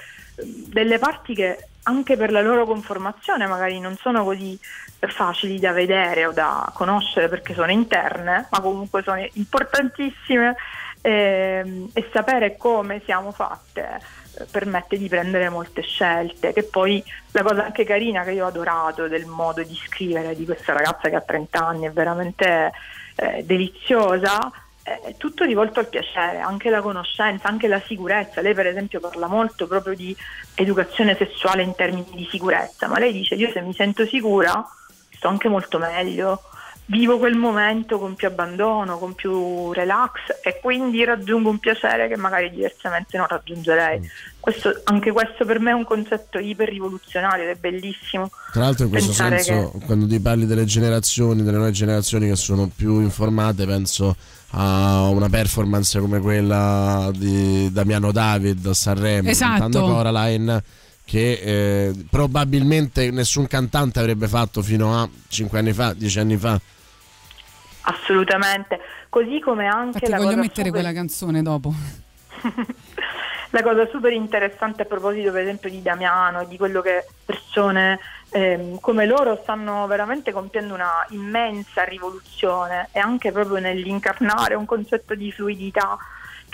delle parti che anche per la loro conformazione magari non sono così facili da vedere o da conoscere perché sono interne, ma comunque sono importantissime ehm, e sapere come siamo fatte permette di prendere molte scelte, che poi la cosa anche carina che io ho adorato del modo di scrivere di questa ragazza che ha 30 anni è veramente eh, deliziosa, è tutto rivolto al piacere, anche la conoscenza, anche la sicurezza. Lei per esempio parla molto proprio di educazione sessuale in termini di sicurezza, ma lei dice io se mi sento sicura sto anche molto meglio, vivo quel momento con più abbandono, con più relax e quindi raggiungo un piacere che magari diversamente non raggiungerei. Questo- anche questo per me è un concetto iper rivoluzionario ed è bellissimo. Tra l'altro in questo senso, quando ti parli delle generazioni, delle nuove generazioni che sono più informate, penso a una performance come quella di Damiano David a Sanremo, Esatto. cantando Coraline, che eh, probabilmente nessun cantante avrebbe fatto fino a 5 anni fa, 10 anni fa. Assolutamente. Così come anche Infatti la voglio mettere super- quella canzone dopo. La cosa super interessante a proposito per esempio di Damiano e di quello che persone ehm, come loro stanno veramente compiendo una immensa rivoluzione e anche proprio nell'incarnare un concetto di fluidità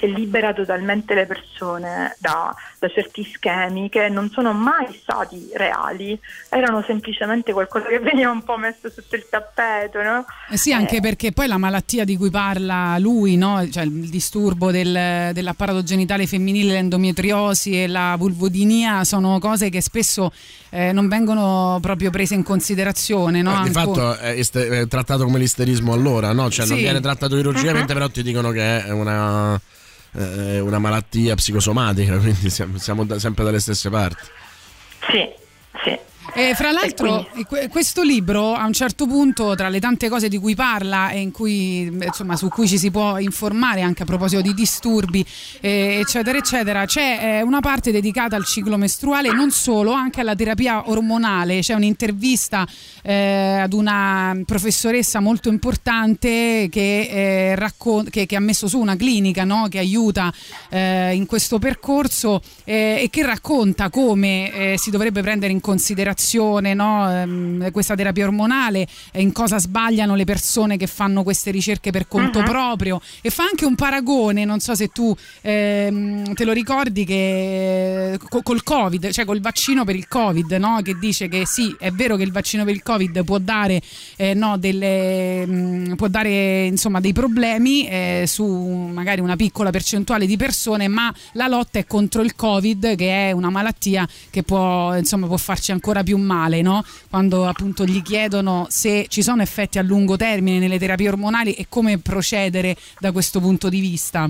che libera totalmente le persone da, da certi schemi che non sono mai stati reali, erano semplicemente qualcosa che veniva un po' messo sotto il tappeto, no? Eh sì, anche perché poi la malattia di cui parla lui, no? cioè il disturbo del- dell'apparato genitale femminile, l'endometriosi e la vulvodinia, sono cose che spesso eh, non vengono proprio prese in considerazione. No? Eh, di fatto è, iste- è trattato come l'isterismo allora, no? Cioè non Sì. viene trattato chirurgicamente, Mhm. però ti dicono che è una, eh, una malattia psicosomatica, quindi siamo, siamo da- sempre dalle stesse parti. Sì, sì. E fra l'altro, que- questo libro a un certo punto, tra le tante cose di cui parla e in cui, insomma, su cui ci si può informare anche a proposito di disturbi, eh, eccetera, eccetera, c'è eh, una parte dedicata al ciclo mestruale, non solo, anche alla terapia ormonale. C'è un'intervista eh, ad una professoressa molto importante che, eh, raccon- che- che ha messo su una clinica no? che aiuta eh, in questo percorso eh, e che racconta come eh, si dovrebbe prendere in considerazione no, ehm, questa terapia ormonale, eh, in cosa sbagliano le persone che fanno queste ricerche per conto Mhm. proprio e fa anche un paragone, non so se tu ehm, te lo ricordi, che co- col Covid, cioè col vaccino per il Covid, no? che dice che sì, è vero che il vaccino per il Covid può dare, eh, no, delle, mh, può dare insomma, dei problemi eh, su magari una piccola percentuale di persone, ma la lotta è contro il Covid, che è una malattia che può, insomma, può farci ancora più male, no? quando appunto gli chiedono se ci sono effetti a lungo termine nelle terapie ormonali e come procedere da questo punto di vista.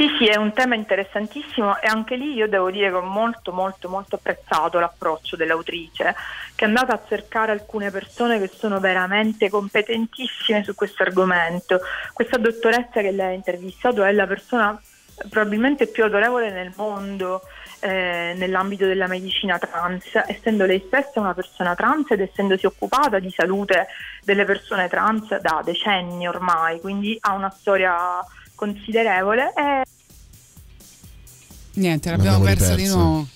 Sì, sì, è un tema interessantissimo e anche lì io devo dire che ho molto, molto, molto apprezzato l'approccio dell'autrice, che è andata a cercare alcune persone che sono veramente competentissime su questo argomento. Questa dottoressa che lei ha intervistato è la persona probabilmente più autorevole nel mondo eh, nell'ambito della medicina trans, essendo lei stessa una persona trans ed essendosi occupata di salute delle persone trans da decenni ormai, quindi ha una storia considerevole e Niente, l'abbiamo L'abbiamo persa di nuovo.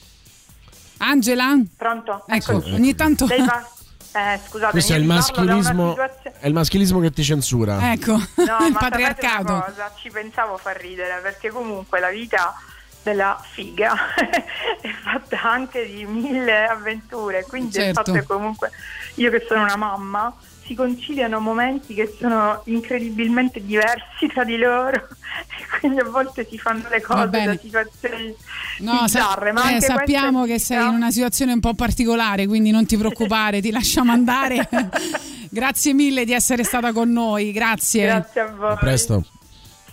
Angela? Pronto? Ecco, Eccoci. ogni tanto... Lei va- eh, scusate, Questo è il, situazione- è il maschilismo che ti censura. Ecco, No, il ma sapete una patriarcato. cosa? Ci pensavo fa ridere perché comunque la vita della figa è fatta anche di mille avventure, quindi il Certo. fatto che comunque io che sono una mamma si conciliano momenti che sono incredibilmente diversi tra di loro e quindi a volte si fanno le cose da situazioni No, sa- bizzarre, ma eh, anche sappiamo che sei in una situazione un po' particolare, quindi non ti preoccupare, ti lasciamo andare. Grazie mille di essere stata con noi, grazie. Grazie a voi. A presto.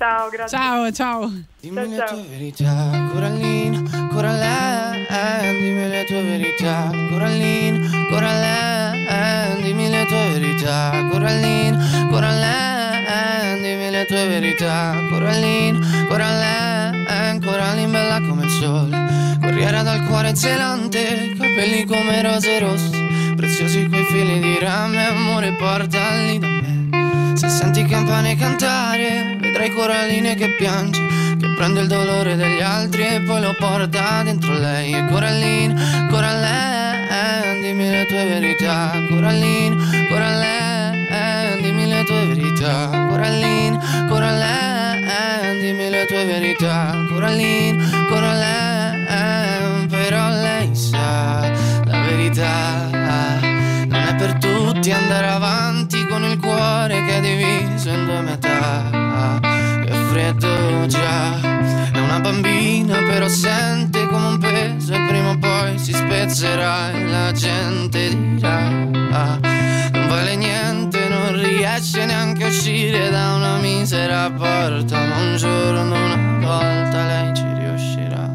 Ciao, grazie. Ciao, ciao. Dimmi le tue verità, Corallina, Corallina, dimmi le tue verità, Corallina, Corallina, dimmi le tue verità, Corallina, Corallina, dimmi le tue verità, Corallina, Corallina, Corallina bella come il sole, corriera dal cuore zelante, capelli come rose rosse, preziosi quei fili di rame, amore portali da me. Se senti campane cantare, vedrai coralline che piange, che prende il dolore degli altri e poi lo porta dentro lei. E Corallina, Corallina, dimmi le tue verità. Corallina, Corallina, dimmi le tue verità. Corallina, Corallina, dimmi le tue verità. Corallina, Corallina, però lei sa la verità. Non è per tutti andare avanti cuore che è diviso in due metà. Che freddo già, è una bambina però sente come un peso e prima o poi si spezzerà e la gente dirà. Non vale niente, non riesce neanche a uscire da una misera porta, ma un giorno una volta lei ci riuscirà.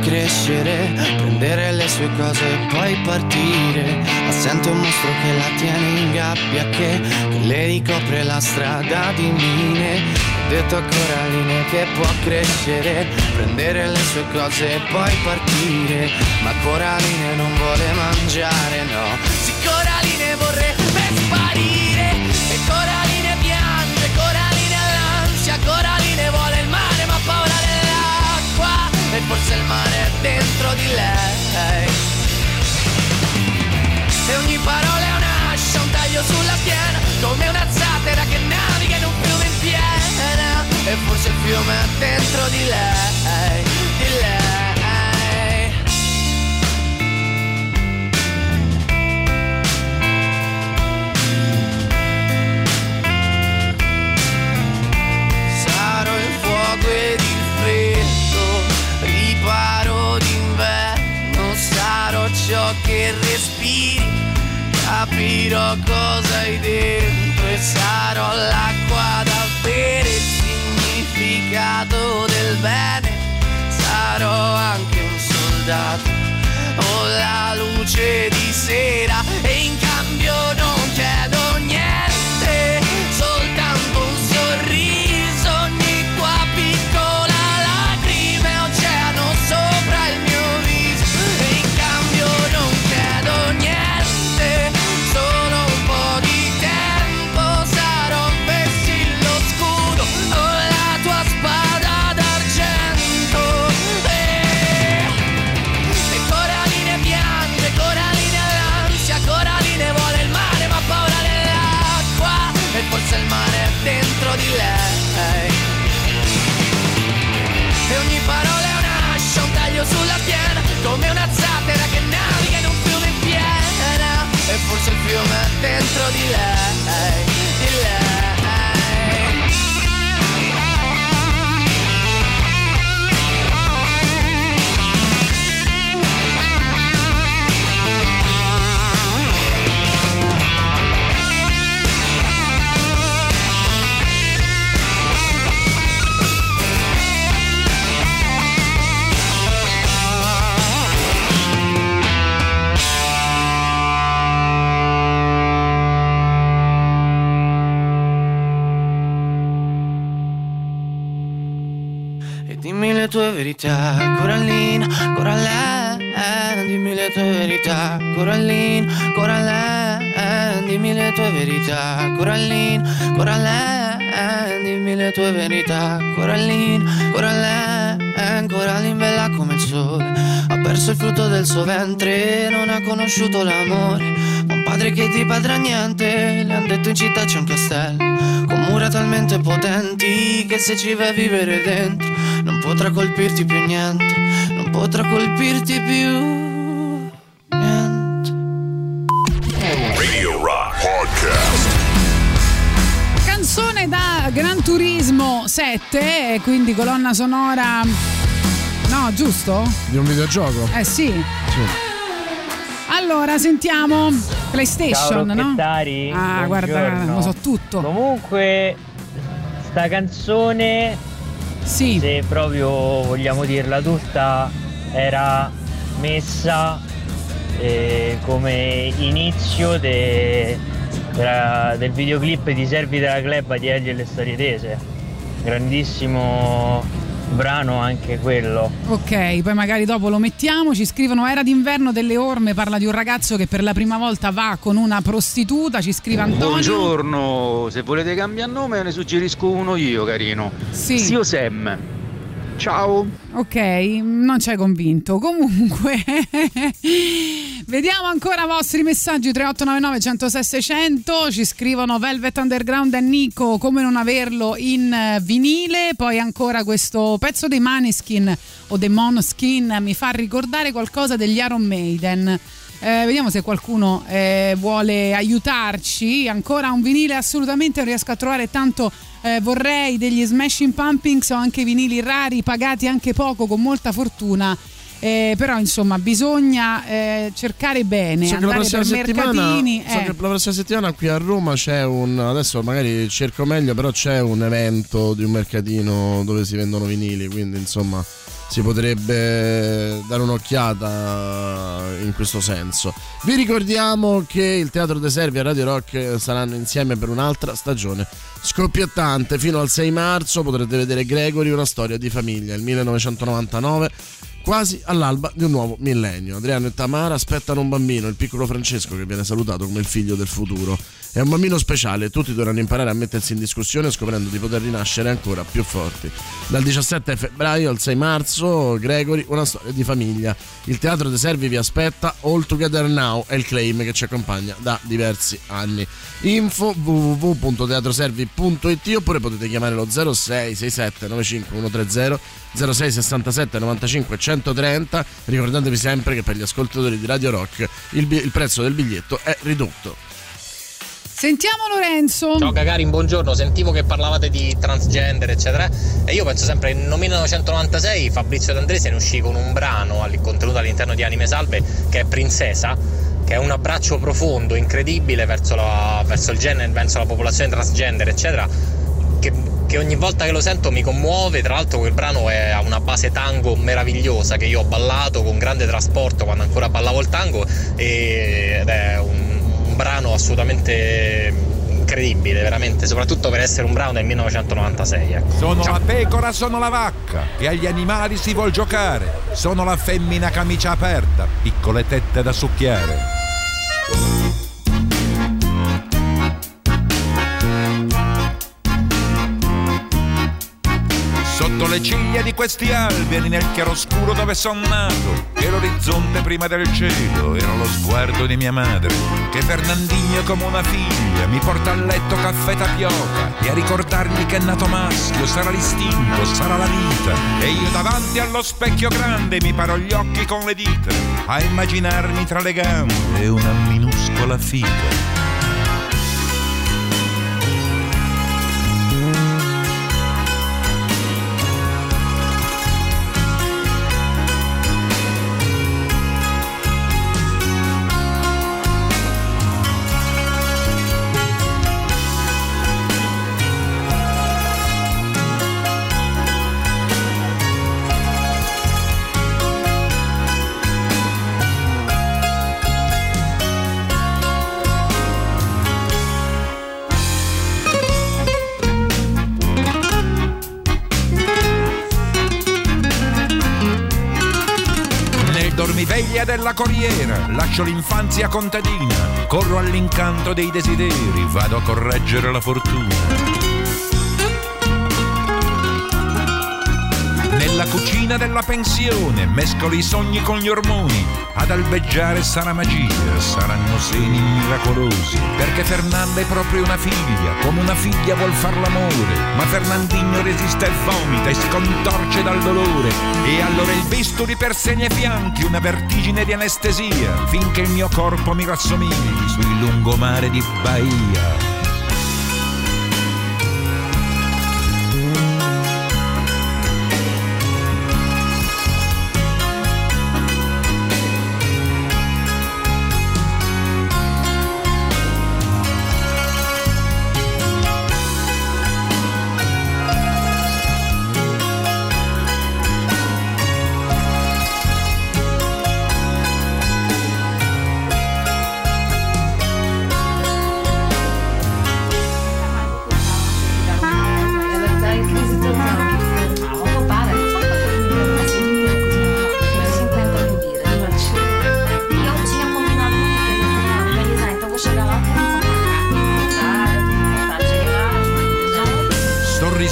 Crescere, prendere le sue cose e poi partire. Assente un mostro che la tiene in gabbia, che, che le ricopre la strada di mine. Ho detto a Coraline che può crescere, prendere le sue cose e poi partire. Ma Coraline non vuole mangiare, no. Sì, Coraline vorrebbe forse il mare è dentro di lei. E ogni parola è un'ascia, un taglio sulla schiena, come una zattera che naviga in un fiume in piena. E forse il fiume è dentro di lei, di lei. Fuoco ed il freddo, riparo d'inverno, sarò ciò che respiri, capirò cosa hai dentro e sarò l'acqua da bere, il significato del bene, sarò anche un soldato o la luce di sera e in cambio non come una zattera che naviga in un fiume in piena. E forse il fiume dentro di lei, verità, Corallina, Corallina, dimmi le tue verità, Corallina, Corallina, dimmi le tue verità, Corallina, Corallina, dimmi le tue verità, Corallina, Corallina, Corallina bella come il sole, ha perso il frutto del suo ventre, non ha conosciuto l'amore, ma un padre che ti padrà niente, le han detto in città c'è un castello, con mura talmente potenti che se ci vai a vivere dentro non potrà colpirti più niente, non potrà colpirti più. Radio Rock Podcast. Canzone da Gran Turismo 7, quindi colonna sonora. No, giusto? Di un videogioco? Eh sì. Allora, sentiamo PlayStation, Ciao no? Ah, guarda, buongiorno. lo so tutto. Comunque, sta canzone, se proprio vogliamo dirla tutta, era messa eh, come inizio de- della- del videoclip di Servi della Club di Elio e le storie tese. Grandissimo brano anche quello. Ok, poi magari dopo lo mettiamo. Ci scrivono: Era d'inverno delle orme. Parla di un ragazzo che per la prima volta va con una prostituta. Ci scrive Antonio. Buongiorno, se volete cambiare nome ne suggerisco uno io, carino. Sì. Zio Sam. Ciao. Ok, non ci hai convinto. Comunque, vediamo ancora i vostri messaggi 3899 106 600. Ci scrivono Velvet Underground e Nico, come non averlo in eh, vinile. Poi ancora questo pezzo dei Maneskin o dei Monoskin mi fa ricordare qualcosa degli Iron Maiden. Eh, vediamo se qualcuno eh, vuole aiutarci. Ancora un vinile assolutamente non riesco a trovare tanto. eh, vorrei degli Smashing Pumpkins o anche vinili rari, pagati anche poco, con molta fortuna. Eh, però insomma bisogna eh, cercare bene, So andare per mercatini. so eh. che la prossima settimana qui a Roma c'è un. Adesso magari cerco meglio, però c'è un evento di un mercatino dove si vendono vinili. Quindi insomma, si potrebbe dare un'occhiata in questo senso. Vi ricordiamo che il Teatro dei Servi e Radio Rock saranno insieme per un'altra stagione scoppiettante. Fino al 6 marzo potrete vedere Gregory, una storia di famiglia, il 1999 quasi all'alba di un nuovo millennio. Adriano e Tamara aspettano un bambino, il piccolo Francesco che viene salutato come il figlio del futuro. È un bambino speciale, tutti dovranno imparare a mettersi in discussione scoprendo di poter rinascere ancora più forti. Dal 17 febbraio al 6 marzo, Gregory, una storia di famiglia. Il Teatro dei Servi vi aspetta, All Together Now è il claim che ci accompagna da diversi anni. Info www.teatroservi.it oppure potete chiamare lo 06 67 95 130 06 67 95 130 ricordatevi sempre che per gli ascoltatori di Radio Rock il, il prezzo del biglietto è ridotto. Sentiamo Lorenzo. Ciao Gagarin, buongiorno. Sentivo che parlavate di transgender, eccetera. E io penso sempre nel 1996 Fabrizio D'Andresi ne uscì con un brano contenuto all'interno di Anime Salve che è Princesa, che è un abbraccio profondo, incredibile verso, la, verso il genere, verso la popolazione transgender, eccetera. Che, che, ogni volta che lo sento mi commuove. Tra l'altro, quel brano è, ha una base tango meravigliosa che io ho ballato con grande trasporto quando ancora ballavo il tango. E, ed è un un brano assolutamente incredibile, veramente, soprattutto per essere un brano del 1996. Ecco. Sono Ciao. la pecora, sono la vacca, che agli animali si vuol giocare. Sono la femmina camicia aperta, piccole tette da succhiare. Sotto le ciglia di questi alberi, nel chiaroscuro dove son nato, che l'orizzonte prima del cielo era lo sguardo di mia madre, che Fernandinho come una figlia mi porta a letto caffè tapioca e a ricordargli che è nato maschio, sarà l'istinto, sarà la vita, e io davanti allo specchio grande mi paro gli occhi con le dita, a immaginarmi tra le gambe una minuscola fica. Della corriera, lascio l'infanzia contadina, corro all'incanto dei desideri, vado a correggere la fortuna. Cucina della pensione mescolo i sogni con gli ormoni, ad albeggiare sarà magia, saranno seni miracolosi, perché Fernanda è proprio una figlia, come una figlia vuol far l'amore, ma Fernandino resiste e vomita e si contorce dal dolore, e allora il bisturi per segni e fianchi, una vertigine di anestesia, finché il mio corpo mi rassomigli sul lungomare di Bahia.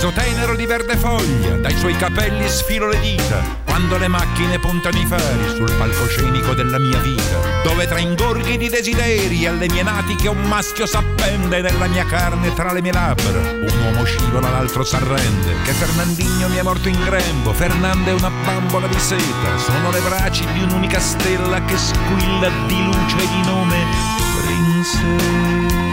Sorriso tenero di verde foglia, dai suoi capelli sfilo le dita, quando le macchine puntano i fari sul palcoscenico della mia vita, dove tra ingorghi di desideri alle mie natiche un maschio s'appende nella mia carne tra le mie labbra, un uomo scivola l'altro s'arrende, che Fernandinho mi è morto in grembo, Fernanda è una bambola di seta, sono le braccia di un'unica stella che squilla di luce e di nome princesa.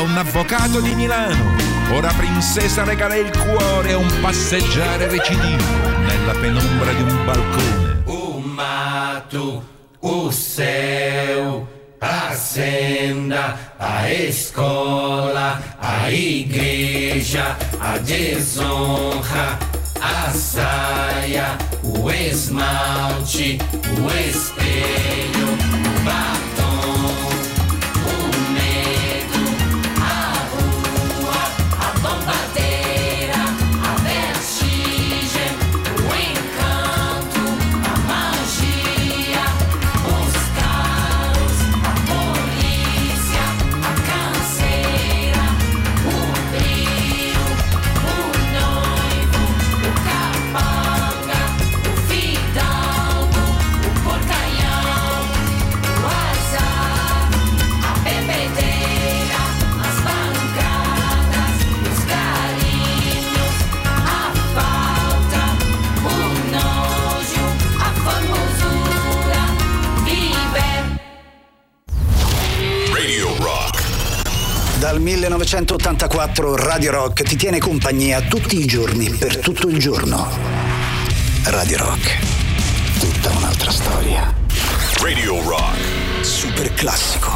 A un avvocato di Milano. Ora princesa regala il cuore a un passeggiare recidivo nella penombra di un balcone. O mato, o céu, a senda, a escola, a igreja, a desonra, a saia, o esmalte, o espelho, o batom, 1984 Radio Rock ti tiene compagnia tutti i giorni per tutto il giorno. Radio Rock. Tutta un'altra storia. Radio Rock. Super classico.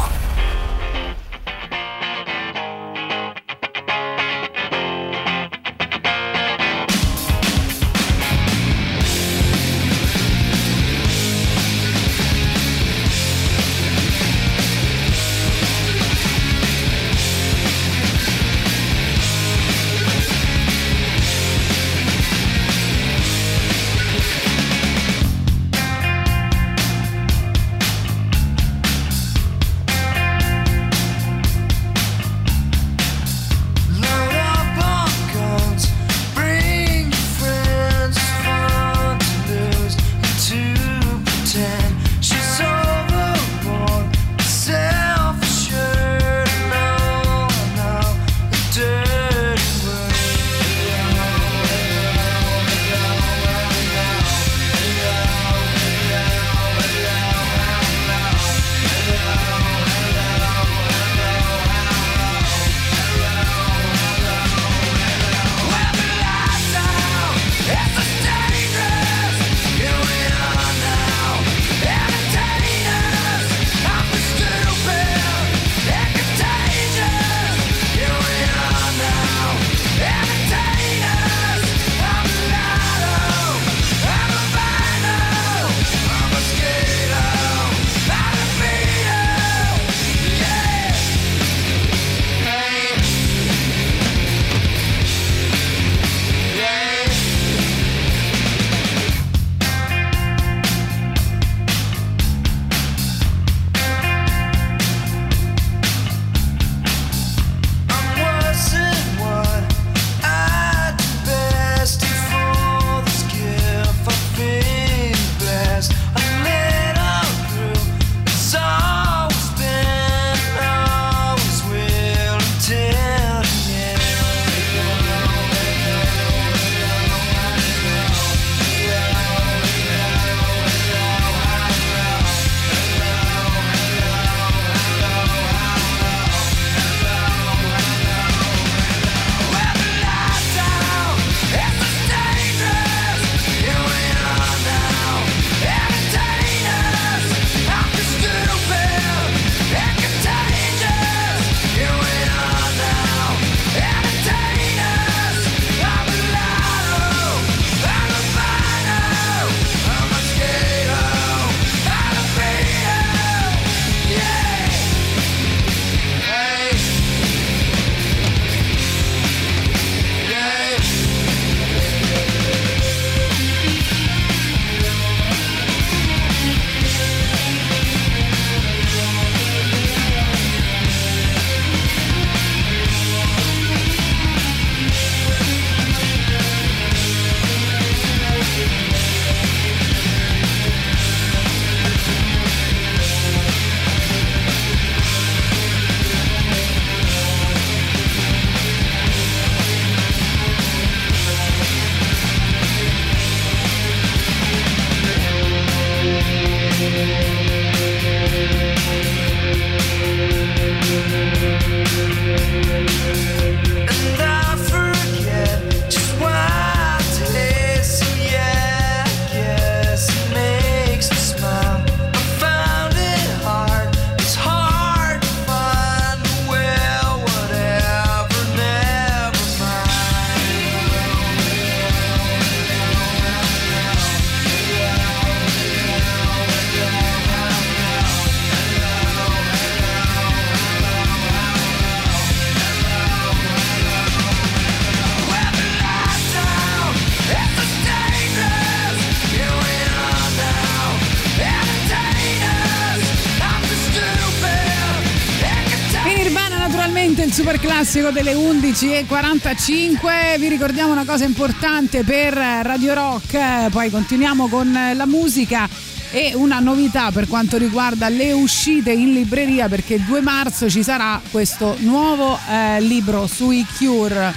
Classico delle 11.45. Vi ricordiamo una cosa importante per Radio Rock, poi continuiamo con la musica e una novità per quanto riguarda le uscite in libreria perché il 2 marzo ci sarà questo nuovo eh, libro sui Cure.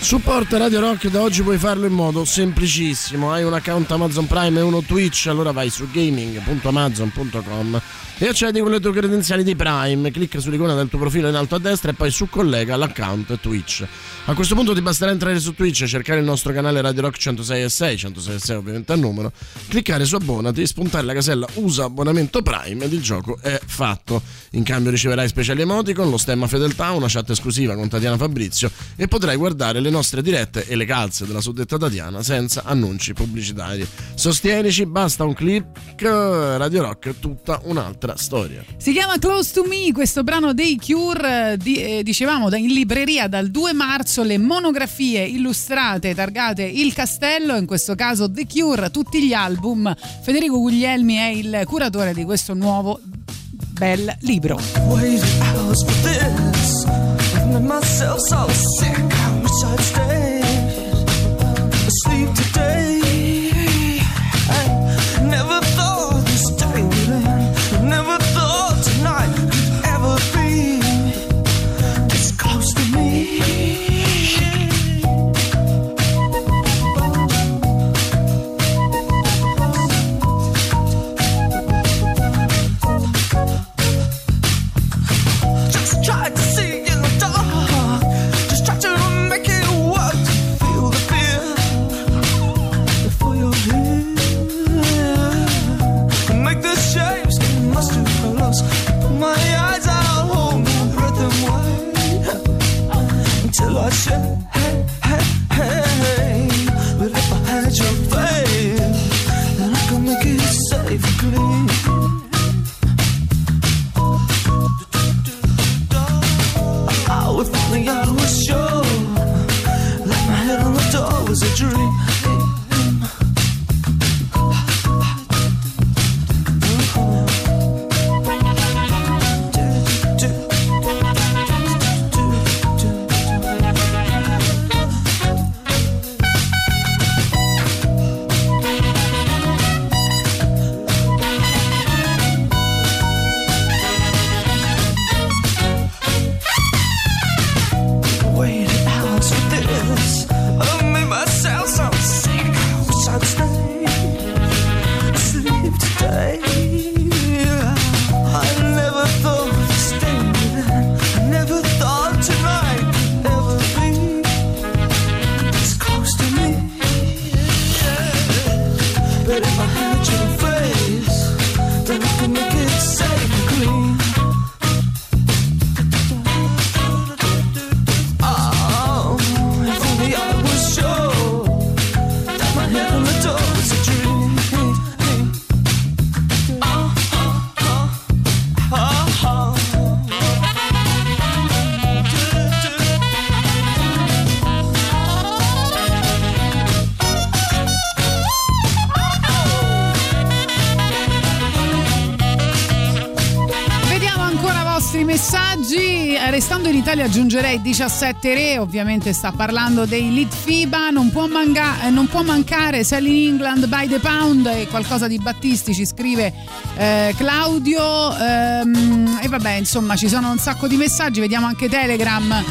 Supporta Radio Rock da oggi puoi farlo in modo semplicissimo. Hai un account Amazon Prime e uno Twitch, allora vai su gaming.amazon.com e accedi con le tue credenziali di Prime. Clicca sull'icona del tuo profilo in alto a destra e poi su collega l'account Twitch. A questo punto ti basterà entrare su Twitch, cercare il nostro canale Radio Rock 106 e 6, 106 e 6 ovviamente al numero, cliccare su abbonati, spuntare la casella usa abbonamento Prime ed il gioco è fatto. In cambio riceverai speciali emoticon, lo stemma fedeltà, una chat esclusiva con Tatiana Fabrizio e potrai guardare le nostre dirette e le calze della suddetta Tatiana senza annunci pubblicitari. Sostienici, basta un click, Radio Rock tutta un'altra storia. Si chiama Close to Me, questo brano dei Cure, di, eh, dicevamo in libreria dal 2 marzo le monografie illustrate targate Il Castello, in questo caso The Cure, tutti gli album. Federico Guglielmi è il curatore di questo nuovo bel libro. waited hours for this. Myself so sick. I wish I'd stayed aggiungerei 17 re, ovviamente sta parlando dei lead FIBA, non può, manga- eh, non può mancare Selling England by the Pound e qualcosa di Battisti ci scrive eh, Claudio Ehm, e vabbè insomma ci sono un sacco di messaggi, vediamo anche Telegram.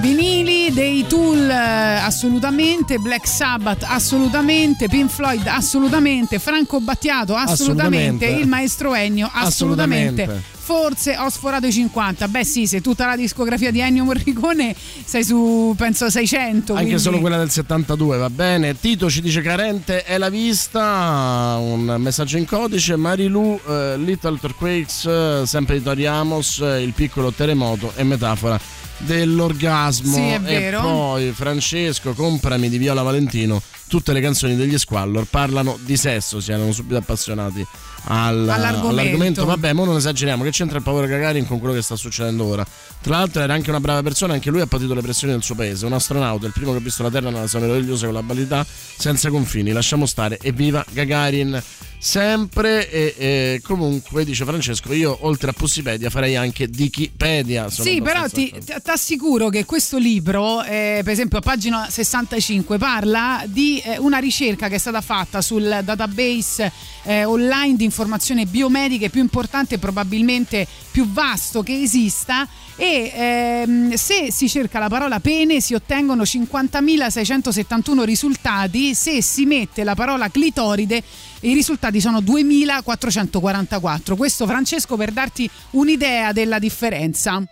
Vinili dei Tool eh, assolutamente, Black Sabbath assolutamente, Pink Floyd assolutamente, Franco Battiato assolutamente, Assolutamente. il maestro Ennio assolutamente. Assolutamente. Forse ho sforato i 50. Beh, sì, se tutta la discografia di Ennio Morricone sei su penso 600. Anche quindi- solo quella del 72 va bene. Tito ci dice carente è la vista. Un messaggio in codice. Marilu, eh, Little Earthquakes, eh, sempre di Tori Amos, eh, il piccolo terremoto è metafora dell'orgasmo. Sì, è vero. E poi Francesco, comprami di Viola Valentino tutte le canzoni degli Squallor parlano di sesso, si erano subito appassionati al- All'argomento. all'argomento. Vabbè, ma non esageriamo, che c'entra il povero Gagarin con quello che sta succedendo ora? Tra l'altro era anche una brava persona, anche lui ha patito le pressioni del suo paese, un astronauta, il primo che ha visto la Terra nella sua meravigliosa globalità senza confini, lasciamo stare, evviva Gagarin! Sempre e, e comunque dice Francesco io oltre a Pussipedia farei anche Wikipedia Sì, però ti, assicuro che questo libro, eh, per esempio a pagina 65, parla di eh, una ricerca che è stata fatta sul database eh, online di informazioni biomediche più importante probabilmente più vasto che esista e ehm, se si cerca la parola pene si ottengono 50.671 risultati, se si mette la parola clitoride i risultati sono 2444. Questo Francesco per darti un'idea della differenza.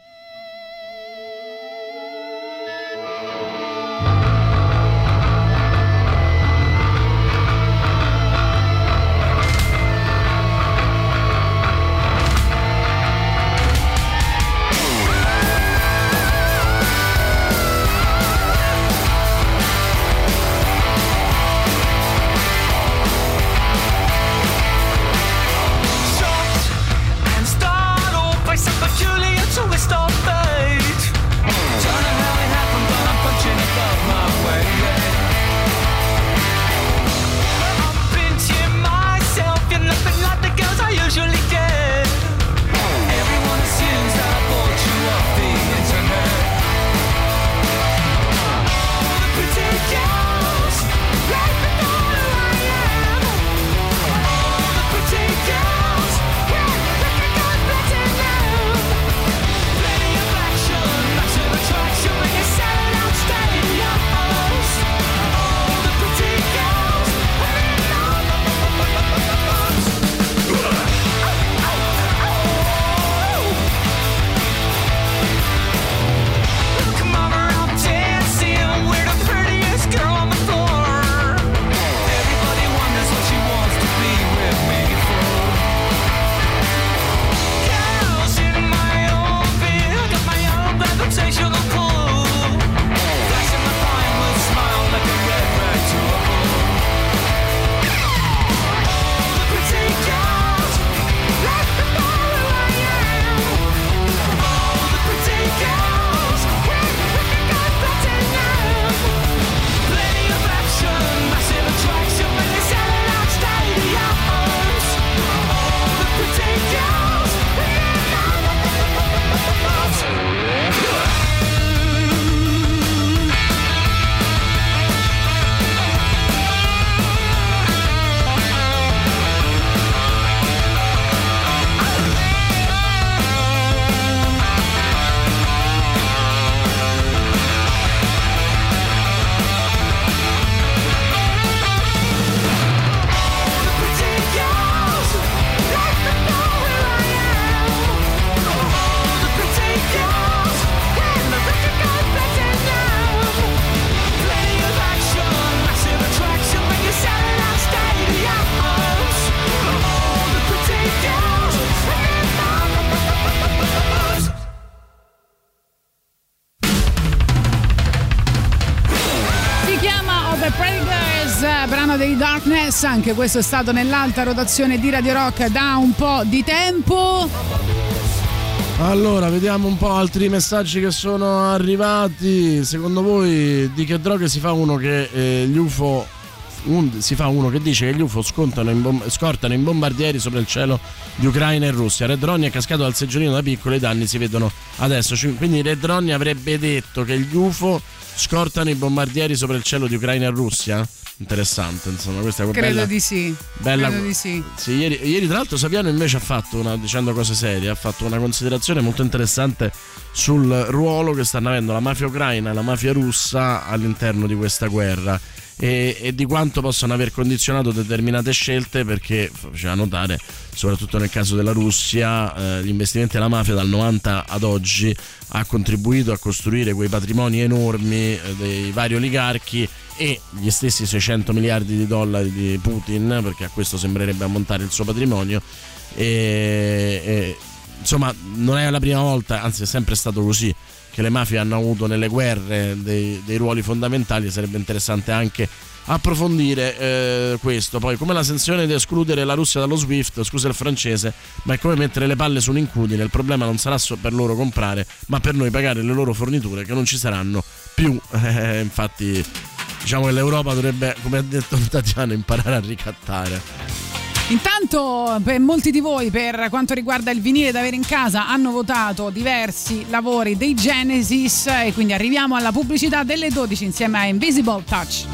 Anche questo è stato nell'alta rotazione di Radio Rock da un po' di tempo. Allora, vediamo un po' altri messaggi che sono arrivati. Secondo voi di che droghe si fa uno che eh, gli UFO un- si fa uno che dice che gli UFO in bom- scortano in bombardieri sopra il cielo di Ucraina e Russia. Red Ronnie è cascato dal seggiolino da piccolo e i danni si vedono adesso. Quindi Red Ronnie avrebbe detto che gli UFO scortano i bombardieri sopra il cielo di Ucraina e Russia? Interessante, insomma, questa è Credo bella, di sì. bella Credo di sì. sì, ieri, ieri tra l'altro Saviano invece ha fatto una, dicendo cose serie, ha fatto una considerazione molto interessante sul ruolo che stanno avendo la mafia ucraina e la mafia russa all'interno di questa guerra e, e di quanto possono aver condizionato determinate scelte perché faceva notare, soprattutto nel caso della Russia, eh, gli investimenti della mafia dal 90 ad oggi ha contribuito a costruire quei patrimoni enormi eh, dei vari oligarchi e gli stessi 600 miliardi di dollari di Putin, perché a questo sembrerebbe ammontare il suo patrimonio, e, e insomma non è la prima volta, anzi è sempre stato così, che le mafie hanno avuto nelle guerre dei, dei ruoli fondamentali, sarebbe interessante anche approfondire eh, questo. Poi, come la sanzione di escludere la Russia dallo SWIFT, scusa il francese, ma è come mettere le palle su un'incudine. Il problema non sarà per loro comprare, ma per noi pagare le loro forniture che non ci saranno più. Eh, infatti, diciamo che l'Europa dovrebbe, come ha detto Tatiana, imparare a ricattare. Intanto molti di voi per quanto riguarda il vinile da avere in casa hanno votato diversi lavori dei Genesis e quindi arriviamo alla pubblicità delle 12 insieme a Invisible Touch.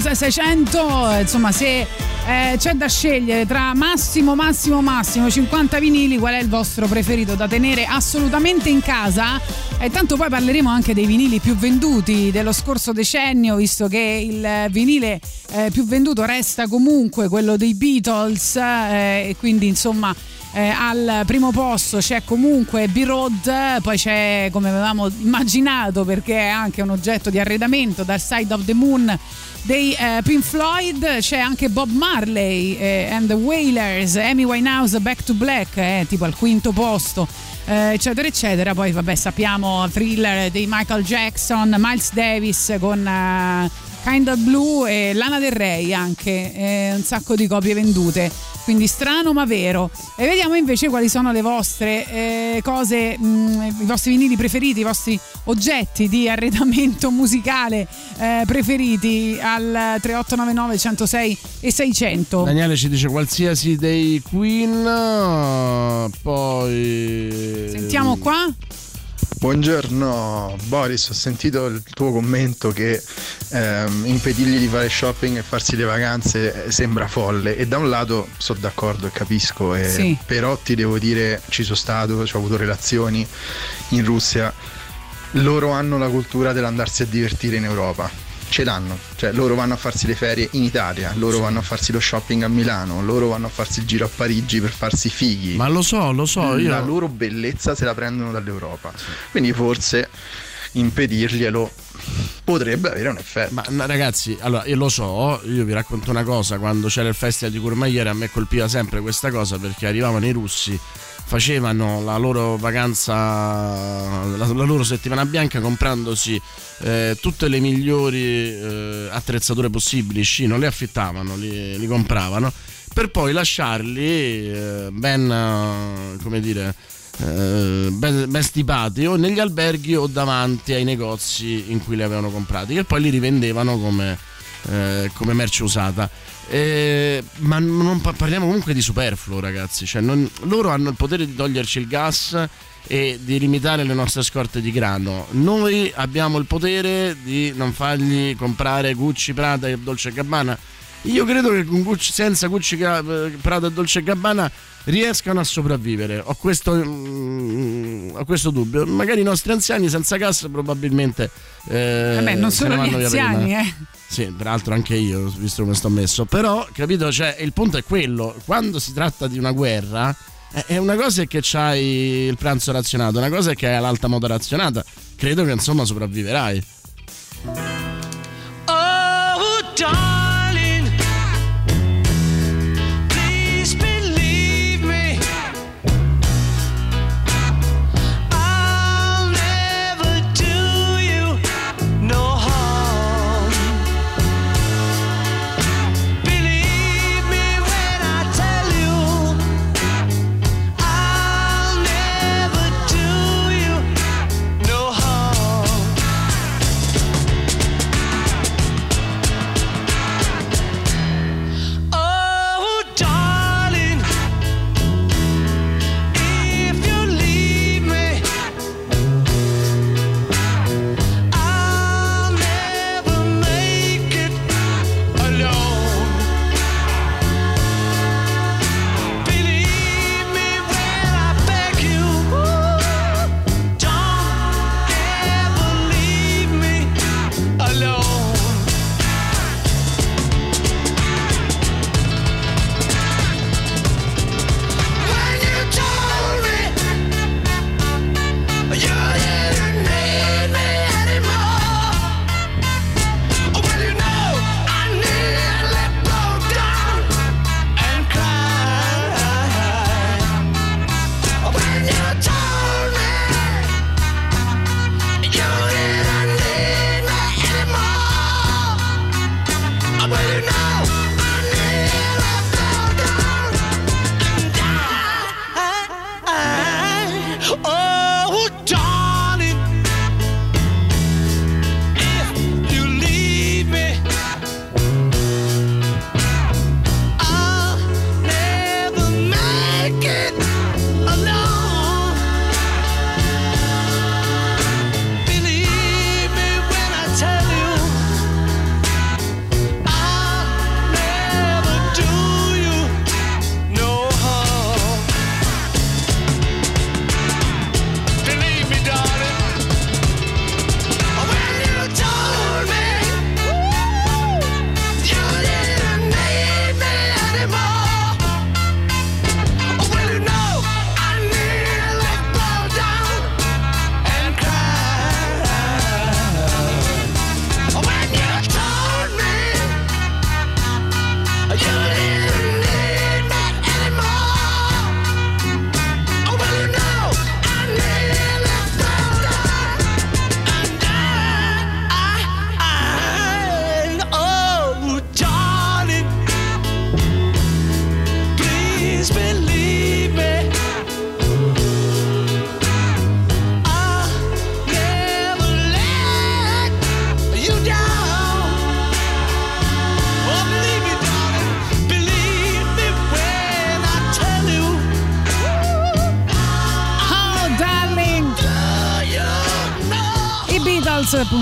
600 insomma se eh, c'è da scegliere tra massimo massimo massimo 50 vinili qual è il vostro preferito da tenere assolutamente in casa? E tanto poi parleremo anche dei vinili più venduti dello scorso decennio visto che il vinile eh, più venduto resta comunque quello dei Beatles eh, e quindi insomma eh, al primo posto c'è comunque B-Road, poi c'è come avevamo immaginato perché è anche un oggetto di arredamento dal Side of the Moon dei eh, Pink Floyd, c'è anche Bob Marley eh, and the Wailers, Amy Winehouse Back to Black, eh, tipo al quinto posto. eh, eccetera eccetera poi vabbè sappiamo thriller di Michael Jackson Miles Davis con Kind of Blue e Lana Del Rey anche eh, un sacco di copie vendute. Quindi strano ma vero. E vediamo invece quali sono le vostre eh, cose mh, i vostri vinili preferiti i vostri oggetti di arredamento musicale eh, preferiti al 3899 106 e 600 Daniele ci dice qualsiasi dei Queen, poi... sentiamo qua Buongiorno Boris, ho sentito il tuo commento che ehm, impedirgli di fare shopping e farsi le vacanze eh, sembra folle e da un lato sono d'accordo e capisco, e Sì. però ti devo dire ci sono stato, ci ho avuto relazioni in Russia, loro hanno la cultura dell'andarsi a divertire in Europa. Ce l'hanno, cioè loro vanno a farsi le ferie in Italia, loro vanno a farsi lo shopping a Milano, loro vanno a farsi il giro a Parigi per farsi i fighi. Ma lo so, lo so, io- La loro bellezza se la prendono dall'Europa. Quindi forse impedirglielo potrebbe avere un effetto. Ma no, ragazzi, allora io lo so, io vi racconto una cosa, quando c'era il festival di Courmayeur a me colpiva sempre questa cosa perché arrivavano i russi, facevano la loro vacanza, la, la loro settimana bianca comprandosi eh, tutte le migliori eh, attrezzature possibili, sci, non le affittavano, li, li compravano, per poi lasciarli eh, ben, eh, come dire, eh, ben, ben stipati o negli alberghi o davanti ai negozi in cui li avevano comprati, che poi li rivendevano come, eh, come merce usata. Eh, ma non pa- parliamo comunque di superfluo, ragazzi. Cioè, non- loro hanno il potere di toglierci il gas e di limitare le nostre scorte di grano. Noi abbiamo il potere di non fargli comprare Gucci, Prada e Dolce Gabbana. Io credo che Gucci- senza Gucci, Ga- Prada e Dolce Gabbana riescano a sopravvivere. Ho questo, mm, ho questo dubbio. Magari i nostri anziani senza gas probabilmente. Eh, Vabbè, non solo gli anziani, eh. Sì, peraltro anche io, visto come sto messo. Però, capito, cioè, il punto è quello. Quando si tratta di una guerra, è una cosa è che c'hai il pranzo razionato, una cosa è che hai l'alta moda razionata. Credo che insomma sopravviverai. Oh, darling,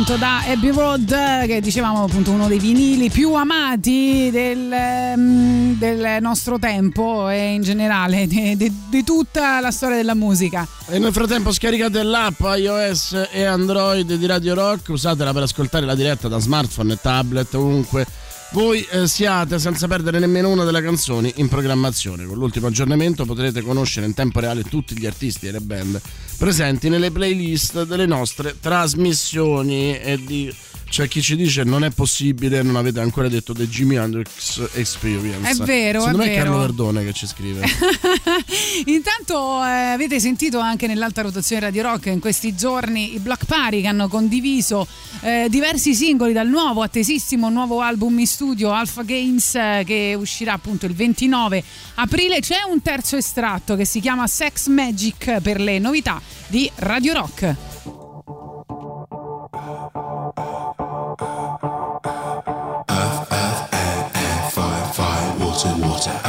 appunto da Abbey Road che dicevamo appunto uno dei vinili più amati del, mm, del nostro tempo e in generale di, tutta la storia della musica. E nel frattempo scaricate l'app iOS e Android di Radio Rock, usatela per ascoltare la diretta da smartphone e tablet ovunque voi eh, siate senza perdere nemmeno una delle canzoni in programmazione. Con l'ultimo aggiornamento potrete conoscere in tempo reale tutti gli artisti e le band presenti nelle playlist delle nostre trasmissioni e di c'è chi ci dice non è possibile, non avete ancora detto The Jimi Hendrix Experience. È vero, Secondo è me è vero. Carlo Verdone che ci scrive. Intanto eh, avete sentito anche nell'alta rotazione Radio Rock in questi giorni i Block Party che hanno condiviso eh, diversi singoli dal nuovo attesissimo nuovo album in studio Alpha Games eh, che uscirà appunto il 29 aprile. C'è un terzo estratto che si chiama Sex Magic per le novità di Radio Rock.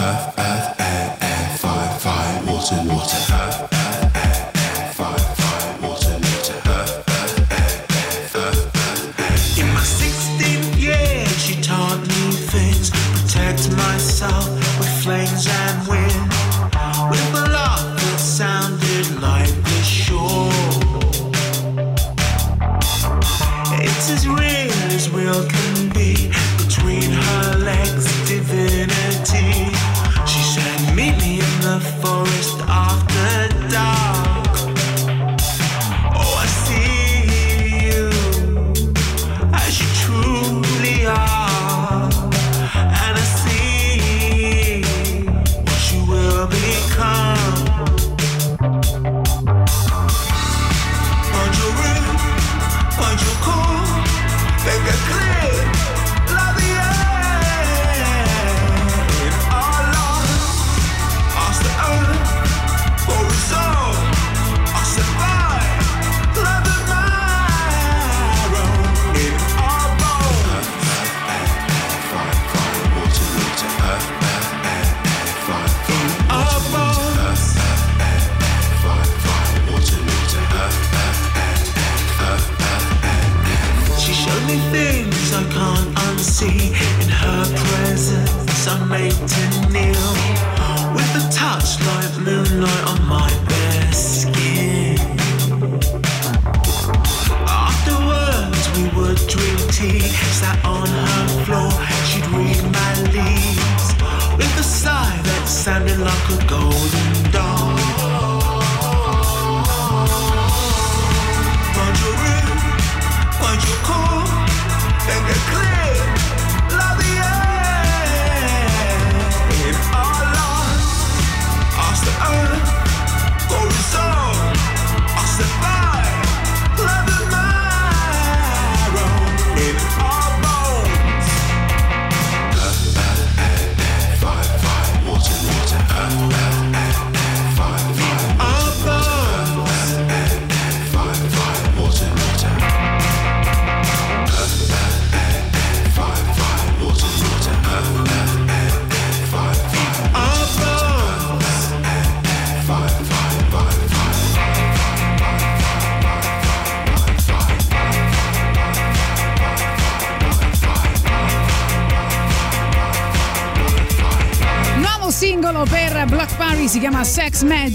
Earth, earth, air, air, fire, fire, water, water, earth, earth, air, air, fire, fire, water, water, earth, earth, air, air, earth, earth, air. In my 16th year, she taught me things, protect myself with flames and wind, with a that sounded like the shore. It's as real as real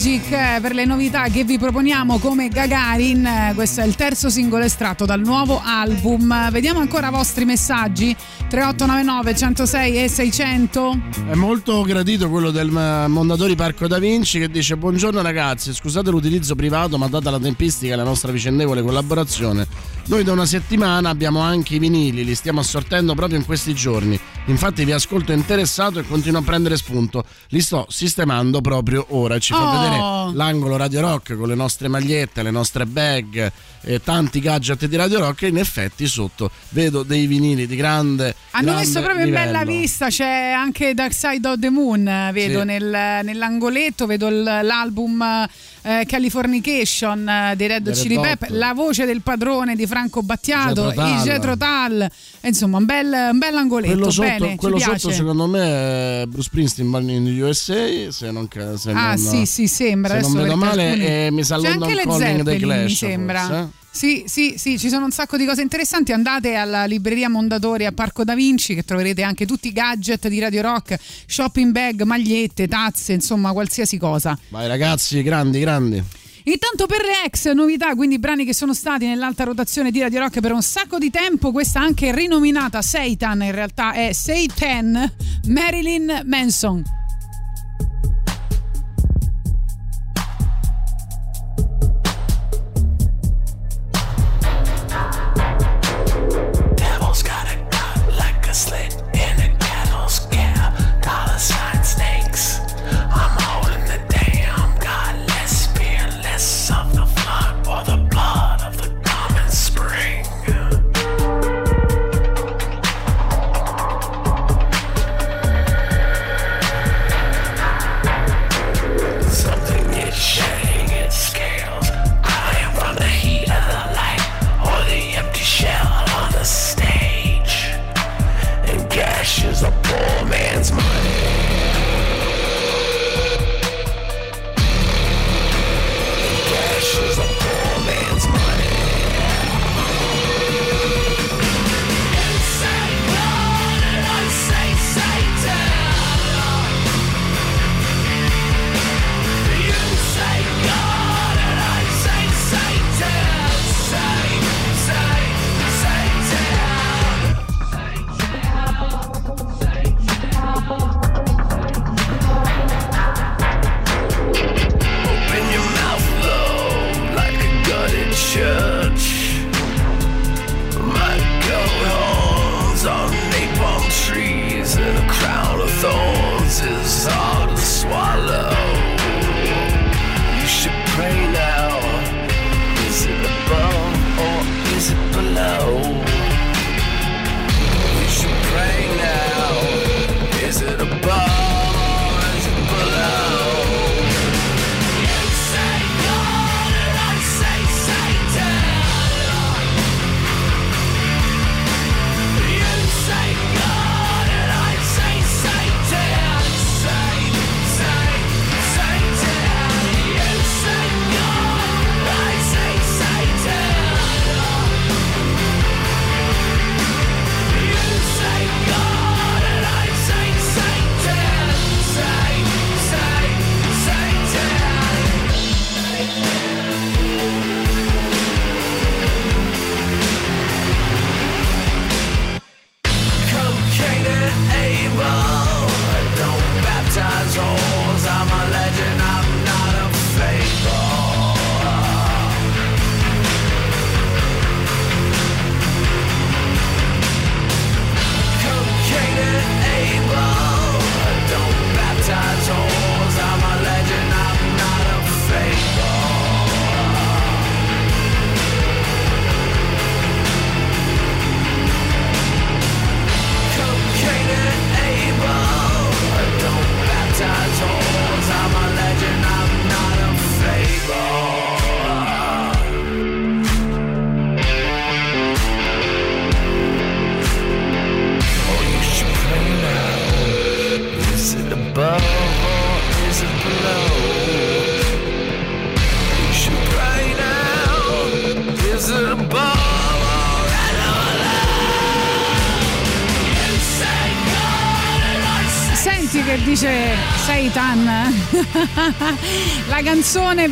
Magic eh, per le novità che vi proponiamo come Gagarin. Eh, Questo è il terzo singolo estratto dal nuovo album. Vediamo ancora i vostri messaggi 3899 106 e 600. È molto gradito quello del eh, Mondadori Parco da Vinci che dice buongiorno ragazzi, scusate l'utilizzo privato ma data la tempistica e la nostra vicendevole collaborazione, noi da una settimana abbiamo anche i vinili, li stiamo assortendo proprio in questi giorni. Infatti vi ascolto interessato e continuo a prendere spunto. Li sto sistemando proprio ora. Ci fa Oh. vedere l'angolo Radio Rock con le nostre magliette, le nostre bag e tanti gadget di Radio Rock. E in effetti sotto vedo dei vinili di grande. Hanno grande messo proprio in livello. bella vista, c'è anche Dark Side of the Moon, vedo Sì. nel- nell'angoletto, vedo il- l'album eh, Californication eh, dei Red Red Chili Hot. Pepper, la voce del padrone di Franco Battiato, il Jetro Tal, E insomma un bel, un bel angoletto, Quello sotto, bene, quello sotto secondo me è Bruce Springsteen in USA se non, se Ah non- sì sì sembra se non vedo male alcuni- e mi sa C'è London anche le Calling dei Clash mi sembra forse, eh? Sì, sì, sì, ci sono un sacco di cose interessanti. Andate alla libreria Mondadori a Parco da Vinci, che troverete anche tutti i gadget di Radio Rock, shopping bag, magliette, tazze, insomma, qualsiasi cosa. Vai ragazzi, grandi, grandi. Intanto per le ex novità, quindi brani che sono stati nell'alta rotazione di Radio Rock per un sacco di tempo, questa anche rinominata Satan, in realtà è Satan Marilyn Manson. And cash is a poor man's money.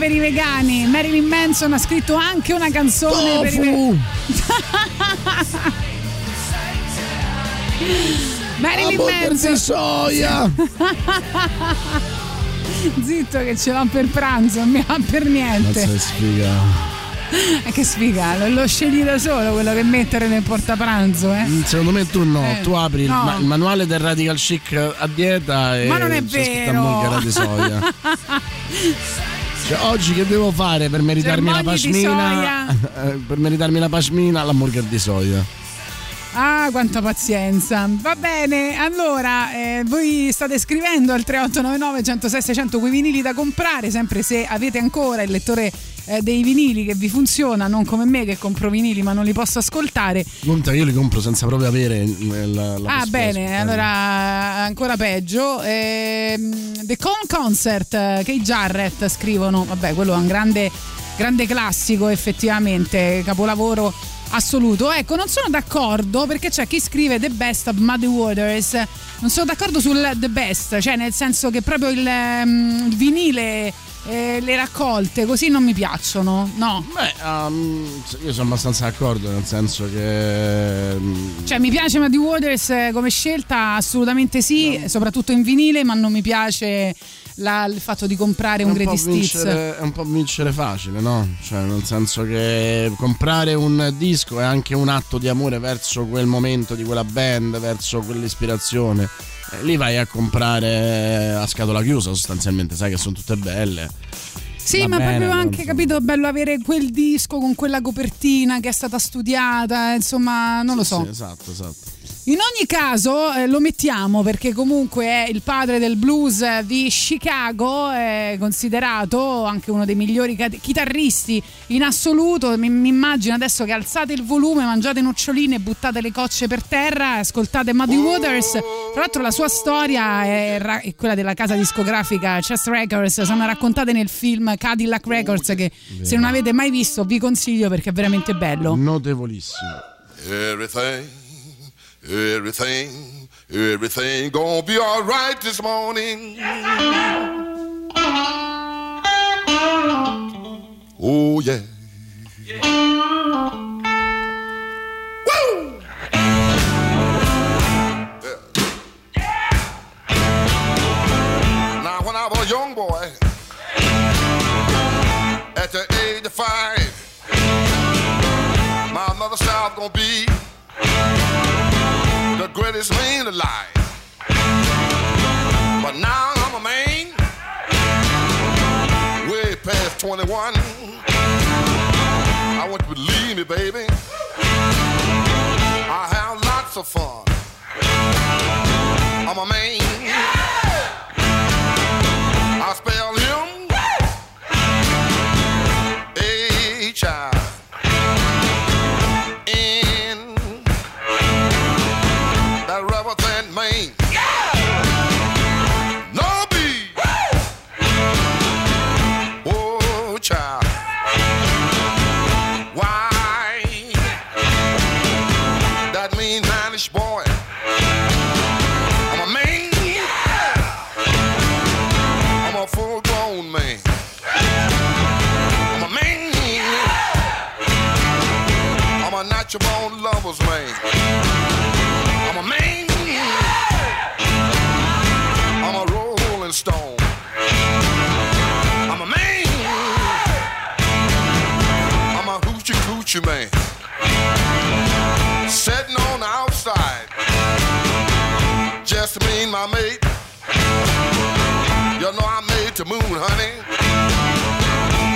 Per i vegani. Marilyn Manson ha scritto anche una canzone per i vegani. Marilyn Manson. soia. Zitto che ce l'ho per pranzo, non mi va per niente. Che sfiga. Eh, che sfiga, lo, scegli da solo quello che mettere nel portapranzo, eh? Mm, Secondo me tu no, Eh, tu apri il, no. ma- il manuale del radical chic a dieta e Ma non è vero! di soia. Cioè, oggi che devo fare per meritarmi la Germogli di pashmina? Eh, per meritarmi la pashmina, l'hamburger di soia. Ah, quanta pazienza. Va bene, allora eh, voi state scrivendo al 3899 106 600 quei vinili da comprare, sempre se avete ancora il lettore eh, dei vinili che vi funziona, non come me che compro vinili ma non li posso ascoltare. Conta, io li compro senza proprio avere il- la, la ah, bene, allora ancora peggio. Ehm, The Con Concert, eh, che i Jarrett scrivono, vabbè, quello è un grande grande classico effettivamente, capolavoro assoluto. Ecco, non sono d'accordo perché c'è chi scrive The Best of Muddy Waters. Non sono d'accordo sul The Best, cioè nel senso che proprio il, ehm, il vinile, eh, le raccolte, così non mi piacciono. No. Beh, um, io sono abbastanza d'accordo, nel senso che. mm, Cioè mi piace Muddy Waters eh, come scelta, assolutamente sì, soprattutto in vinile, ma non mi piace la- il fatto di comprare è un un, Greatest Hits. è un po' vincere facile, no? Cioè, nel senso che comprare un disco è anche un atto di amore verso quel momento di quella band, verso quell'ispirazione. Eh, lì vai a comprare a scatola chiusa, sostanzialmente, sai che sono tutte belle. Sì, Va ma bene, proprio anche, capito, bello avere quel disco con quella copertina che è stata studiata, insomma, non lo so. Sì, esatto, esatto. In ogni caso eh, lo mettiamo perché comunque è il padre del blues eh, di Chicago, è considerato anche uno dei migliori chitarristi in assoluto. Mi, mi immagino adesso che alzate il volume, mangiate noccioline, buttate le cocce per terra, ascoltate Muddy Waters. Tra l'altro la sua storia è, ra- è quella della casa discografica Chess Records, sono raccontate nel film Cadillac Records che se non avete mai visto vi consiglio perché è veramente bello. Notevolissimo. Everything, everything, everything gonna be alright this morning. Oh yeah. A young boy, at the age of five, my mother was gonna be the greatest man alive. But now I'm a man, way past 21. I want you to believe me, baby. I have lots of fun. A natural born lover's man. I'm a man. I'm a rolling stone. I'm a man. I'm a hoochie coochie man. Sitting on the outside. Just me and my mate. You know I made the moon, honey.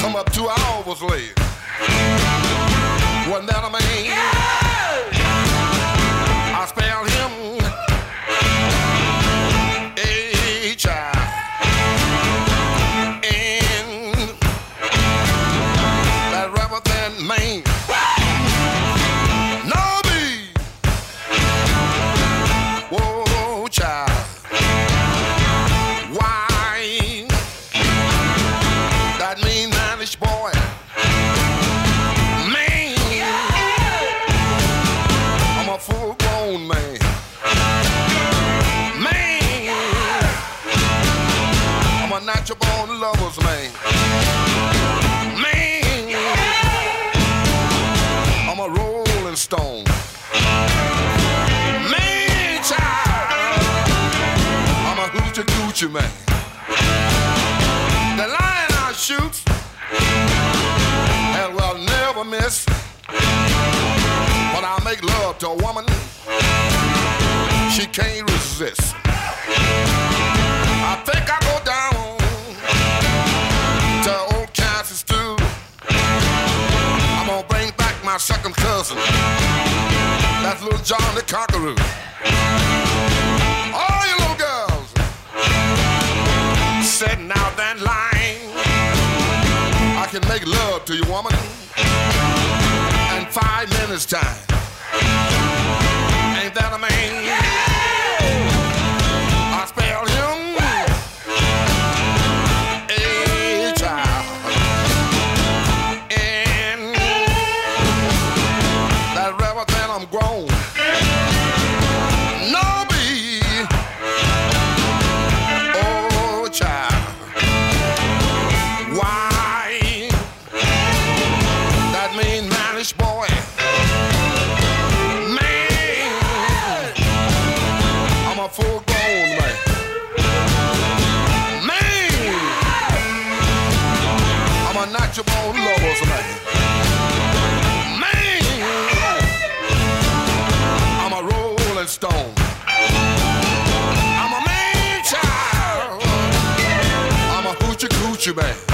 Come up two hours late. Wasn't that a man? I coochie man. The lion I shoot and will never miss. When I make love to a woman, she can't resist. I think I go down to old Kansas stew. I'm gonna bring back my second cousin. That's little John the Conqueror. Sitting out that line. I can make love to you, woman, in five minutes time. Ain't that a man? you, man.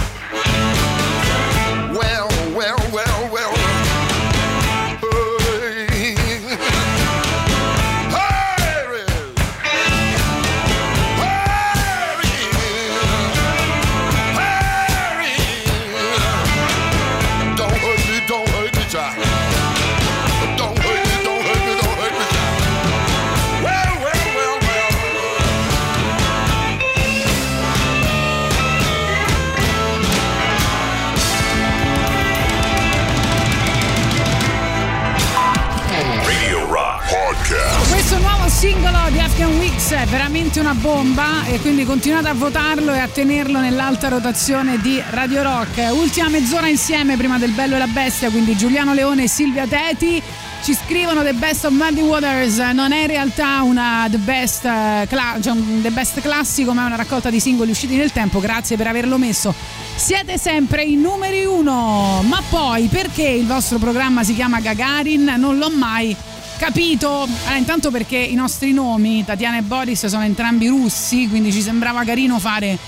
Veramente una bomba e quindi continuate a votarlo e a tenerlo nell'alta rotazione di Radio Rock. Ultima mezz'ora insieme prima del Bello e la Bestia, quindi Giuliano Leone e Silvia Teti. Ci scrivono The Best of Muddy Waters, non è in realtà una The Best, eh, cla- cioè un The Best classico, ma è una raccolta di singoli usciti nel tempo. Grazie per averlo messo. Siete sempre i numeri uno, ma poi perché il vostro programma si chiama Gagarin? Non l'ho mai capito. Allora, intanto perché i nostri nomi, Tatiana e Boris, sono entrambi russi, quindi ci sembrava carino fare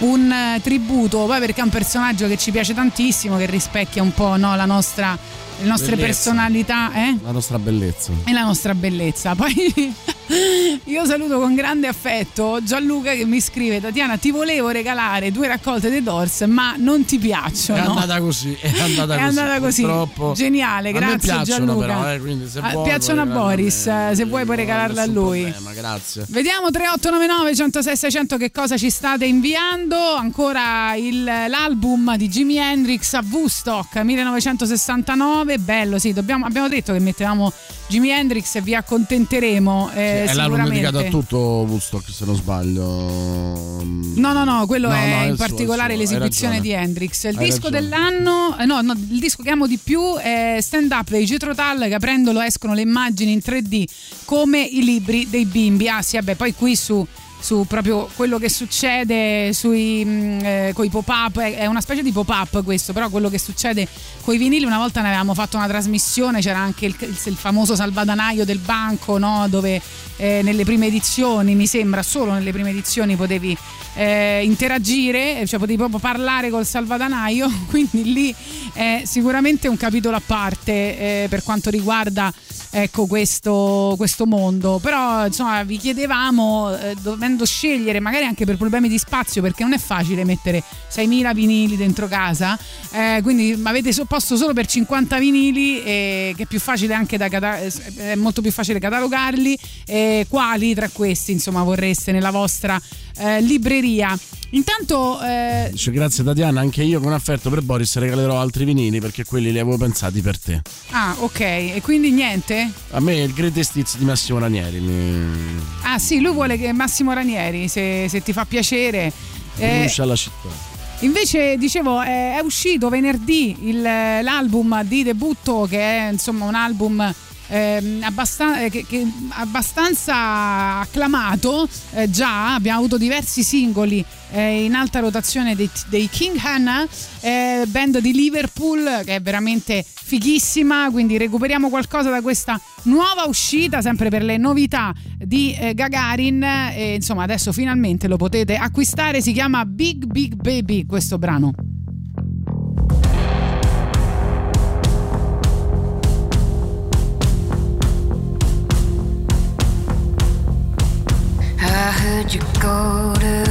un eh, tributo, poi perché è un personaggio che ci piace tantissimo, che rispecchia un po' no, la nostra, le nostre Bellezza. personalità. Eh? La nostra bellezza. e la nostra bellezza. Poi io saluto con grande affetto Gianluca che mi scrive: Tatiana, ti volevo regalare due raccolte dei Doors, ma non ti È piacciono. andata così, è andata È così. andata così. purtroppo. Geniale, A me grazie Gianluca. però, eh, quindi se Ah, vuoi piacciono a Boris, eh, se vuoi puoi regalarla a lui. Ma grazie. Vediamo 3899 106 600 che cosa ci state inviando. Ancora il- l'album di Jimi Hendrix a Woodstock 1969. Bello, sì, dobbiamo- abbiamo detto che mettevamo Jimi Hendrix e vi accontenteremo. eh, è l'album sicuramente. dedicato a tutto Woodstock, se non sbaglio. No, no, no, quello No, è no, è in suo, particolare è suo, hai l'esibizione di Hendrix. Il Hai disco ragione. dell'anno, eh, no, no, il disco che amo di più è Stand Up dei Jethro Tull che aprendolo escono le immagini in 3D come i libri dei bimbi. Ah sì, vabbè, poi qui su su proprio quello che succede sui mh, eh, coi pop-up è, una specie di pop-up questo però quello che succede coi vinili una volta ne avevamo fatto una trasmissione c'era anche il, il- il famoso salvadanaio del banco no? dove eh, nelle prime edizioni mi sembra solo nelle prime edizioni potevi eh, interagire cioè potevi proprio parlare col salvadanaio quindi lì è sicuramente un capitolo a parte eh, per quanto riguarda ecco questo, questo mondo. Però insomma vi chiedevamo eh, dovendo scegliere magari anche per problemi di spazio perché non è facile mettere 6.000 vinili dentro casa eh, quindi avete posto solo per 50 vinili eh, che è più facile anche da è molto più facile catalogarli eh, quali tra questi insomma vorreste nella vostra eh, libreria intanto eh, Dice, grazie Tatiana, anche io con affetto per Boris regalerò altri vinili perché quelli li avevo pensati per te. ah ok e quindi niente A me il Greatest Hits di Massimo Ranieri mi Ah sì, lui vuole che Massimo Ranieri, se, se ti fa piacere. Eh, rinuncia alla città. invece, dicevo, è, è uscito venerdì il- l'album di debutto, che è insomma un album ehm, abbastan- che- che- abbastanza acclamato. eh, già abbiamo avuto diversi singoli eh, in alta rotazione dei, dei King Hannah, eh, band di Liverpool, che è veramente fighissima. Quindi recuperiamo qualcosa da questa nuova uscita, sempre per le novità di eh, Gagarin. E insomma, adesso finalmente lo potete acquistare. Si chiama Big Big Baby questo brano. You go to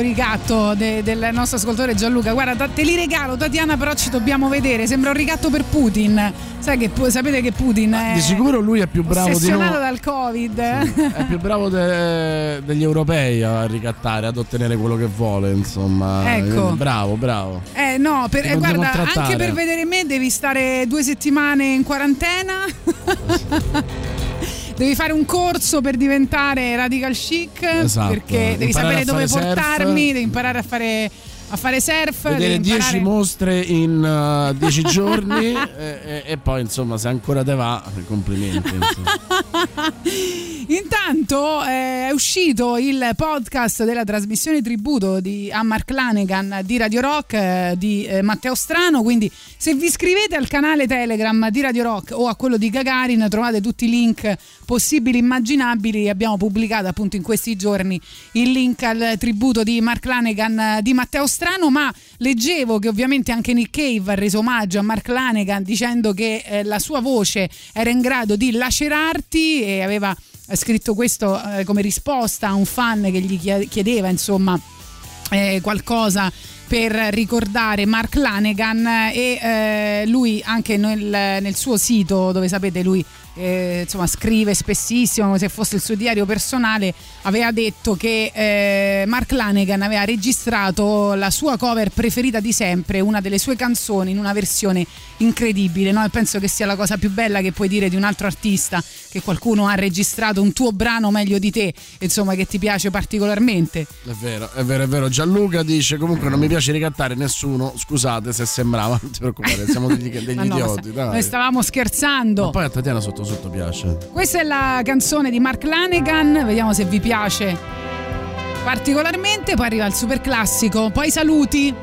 questo ricatto de- del nostro ascoltatore Gianluca. Guarda, te li regalo, Tatiana, però ci dobbiamo vedere. Sembra un ricatto per Putin. Sai che, sapete che Putin è Di sicuro lui è più bravo di noi. dal Covid. È più bravo de- degli europei a ricattare, ad ottenere quello che vuole, insomma. Ecco. Bravo, bravo. Eh no, per- eh, guarda, trattare. anche per vedere me devi stare due settimane in quarantena. Devi fare un corso per diventare radical chic. Esatto. Perché devi Imparare sapere dove fare surf. portarmi, devi imparare a fare, a fare surf. Vedere devi 10 imparare... mostre in 10 giorni e, e- e poi insomma se ancora te va complimenti. Intanto eh, è uscito il podcast della trasmissione tributo di, a Mark Lanegan di Radio Rock eh, di eh, Matteo Strano, quindi se vi iscrivete al canale Telegram di Radio Rock o a quello di Gagarin trovate tutti i link possibili e immaginabili. Abbiamo pubblicato appunto in questi giorni il link al tributo di Mark Lanegan eh, di Matteo Strano, ma leggevo che ovviamente anche Nick Cave ha reso omaggio a Mark Lanegan dicendo che eh, la sua voce era in grado di lacerarti e aveva ha scritto questo eh, come risposta a un fan che gli chie- chiedeva insomma eh, qualcosa per ricordare Mark Lanegan e eh, lui anche nel, nel suo sito dove sapete lui eh, insomma scrive spessissimo come se fosse il suo diario personale aveva detto che eh, Mark Lanegan aveva registrato la sua cover preferita di sempre una delle sue canzoni in una versione incredibile no? E penso che sia la cosa più bella che puoi dire di un altro artista che qualcuno ha registrato un tuo brano meglio di te insomma che ti piace particolarmente. È vero è vero è vero. Gianluca dice comunque non mi piace ricattare nessuno. Scusate se sembrava non ti preoccupare siamo degli, degli no, idioti noi stavamo scherzando. Ma poi a Tatiana sotto sotto piace Questa è la canzone di Mark Lanegan, vediamo se vi piace particolarmente, poi arriva il super classico, poi saluti.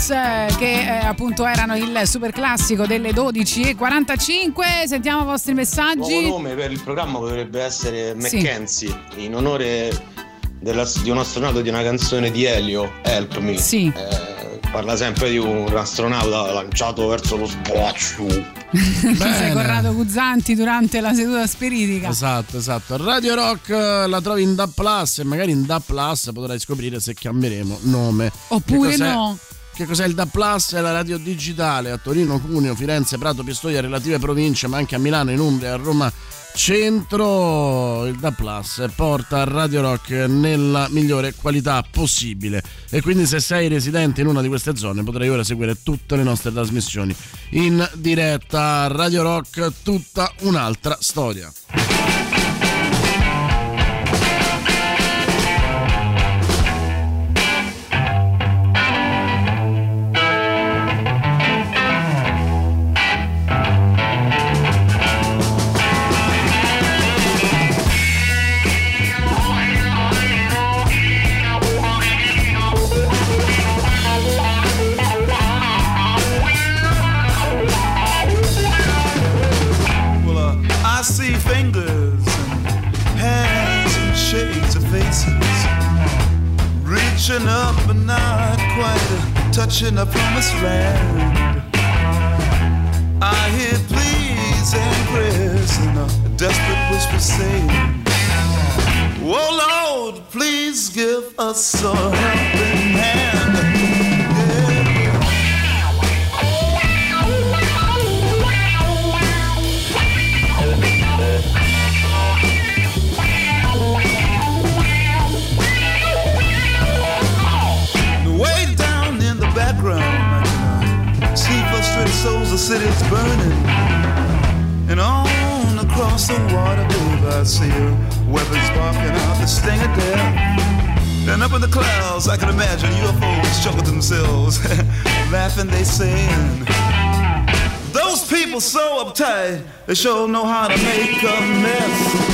Heads eh, che eh, appunto erano il super classico delle 12.45. Sentiamo i vostri messaggi. Nuovo nome per il programma potrebbe essere Sì. Mackenzie, in onore della- di un astronauta di una canzone di Elio, Help Me. Sì. Eh, parla sempre di un astronauta lanciato verso lo spazio. Sei Corrado Guzzanti durante la seduta spiritica. Esatto, esatto. Radio Rock eh, la trovi in DAP Plus e magari in DAP Plus potrai scoprire se cambieremo nome. Oppure no. Che cos'è il DAP Plus? È la radio digitale a Torino, Cuneo, Firenze, Prato, Pistoia, relative province, ma anche a Milano, in Umbria, a Roma Centro. Il DAP Plus porta Radio Rock nella migliore qualità possibile. E quindi se sei residente in una di queste zone potrai ora seguire tutte le nostre trasmissioni in diretta. Radio Rock, tutta un'altra storia. Reaching up but not quite touching a promised land. I hear pleas and prayers and a desperate whisper saying, Oh Lord, please give us a helping hand. Souls, the city's burning. And on across the water, babe, I see a weapon sparking out the sting of death. And up in the clouds, I can imagine UFOs chuckle to themselves, laughing, they saying, Those people so uptight, they sure know how to make a mess.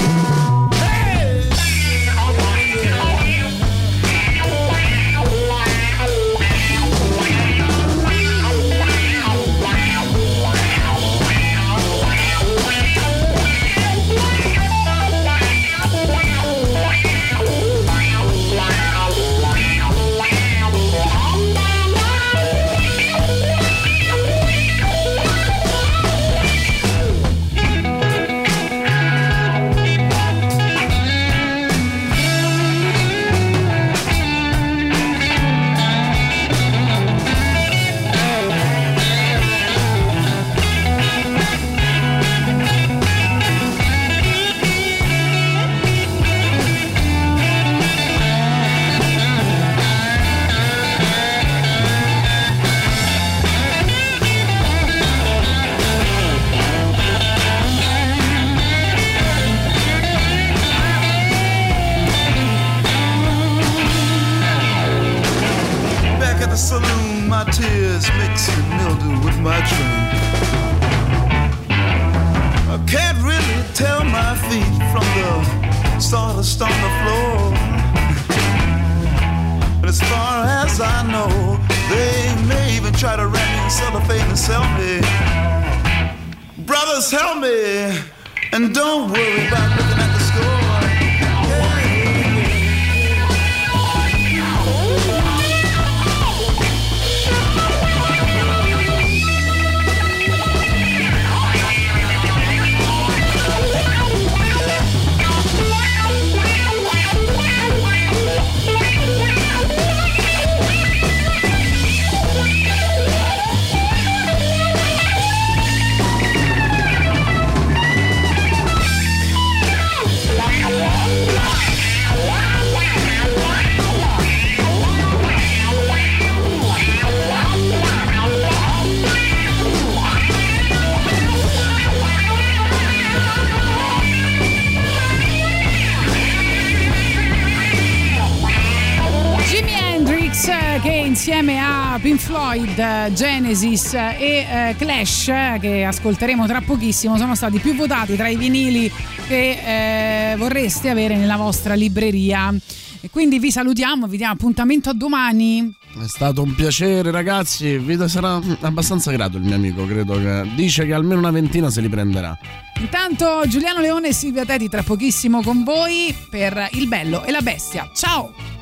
Eh, e eh, Clash che ascolteremo tra pochissimo sono stati più votati tra i vinili che eh, vorreste avere nella vostra libreria. E quindi vi salutiamo, vi diamo appuntamento a domani. È stato un piacere, ragazzi. Vi sarà abbastanza grato il mio amico. Credo che dice che almeno una ventina se li prenderà. Intanto Giuliano Leone e Silvia Teti tra pochissimo con voi per Il Bello e la Bestia. Ciao!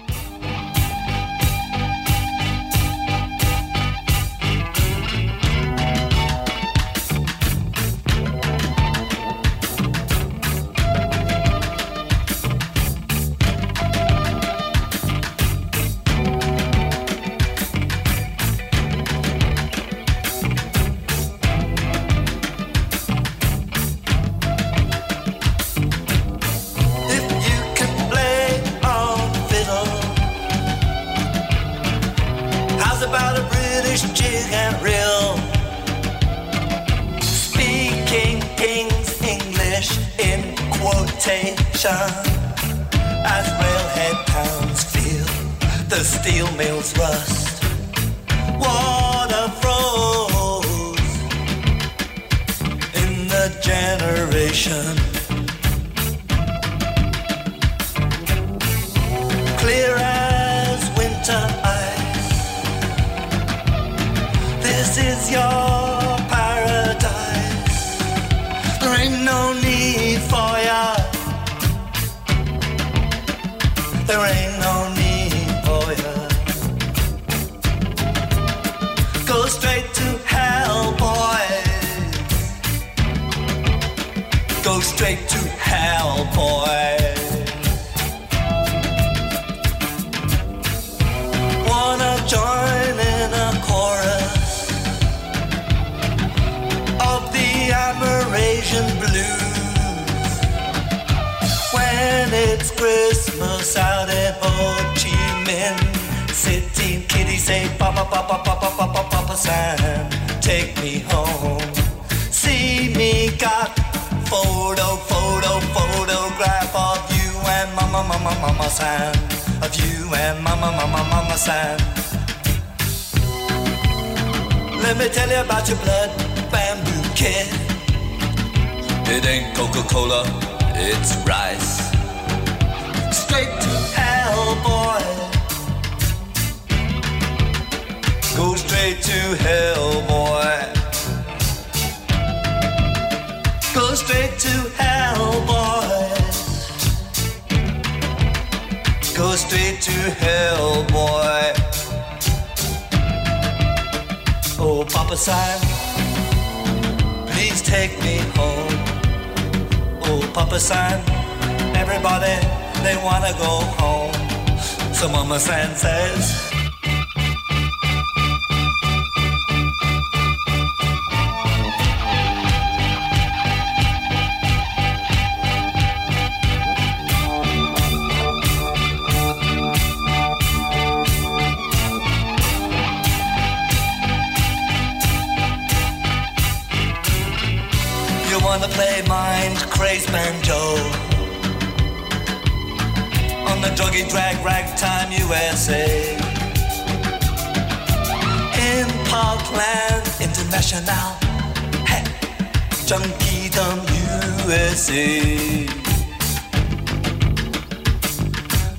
nation Papa, Papa, Papa, Papa, Papa Sam, take me home. See me got photo, photo, photograph of you and Mama, Mama, Mama Sam, of you and Mama, Mama, Mama San. Let me tell you about your blood bamboo kid. It ain't Coca-Cola, it's rice. Straight to hell, boy. Go straight to hell, boy. Go straight to hell, boy. Go straight to hell, boy. Oh, Papa San, please take me home. Oh, Papa San, everybody, they wanna go home. So Mama San says, play mind crazed banjo on the druggy drag ragtime USA in Parkland International, hey, Junkie Dumb USA,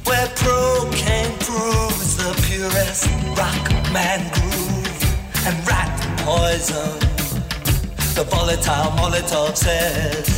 where cocaine proves the purest rock man groove and rat poison. The volatile Molotov says.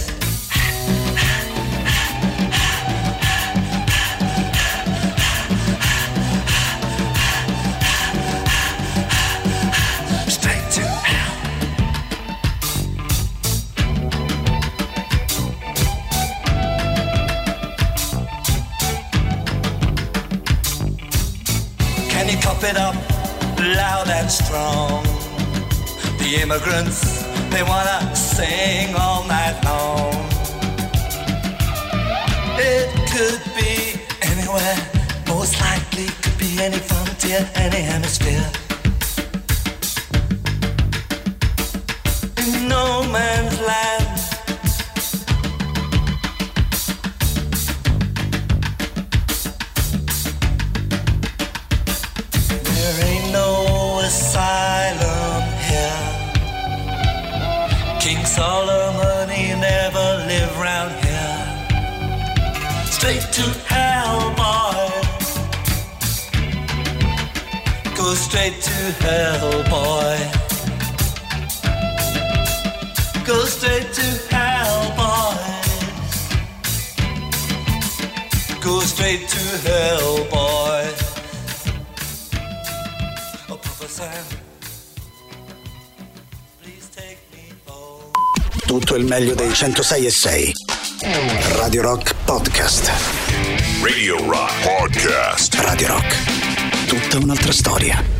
It up loud and strong? The immigrants, they wanna sing all night long. It could be anywhere, most likely could be any frontier, any hemisphere. Hell, boy. Go straight to hell, boy. Go straight to hell, boy. Oh, Papa Sam. Tutto il meglio dei 106 e 6. Radio Rock Podcast. Radio Rock Podcast. Radio Rock. Tutta un'altra storia.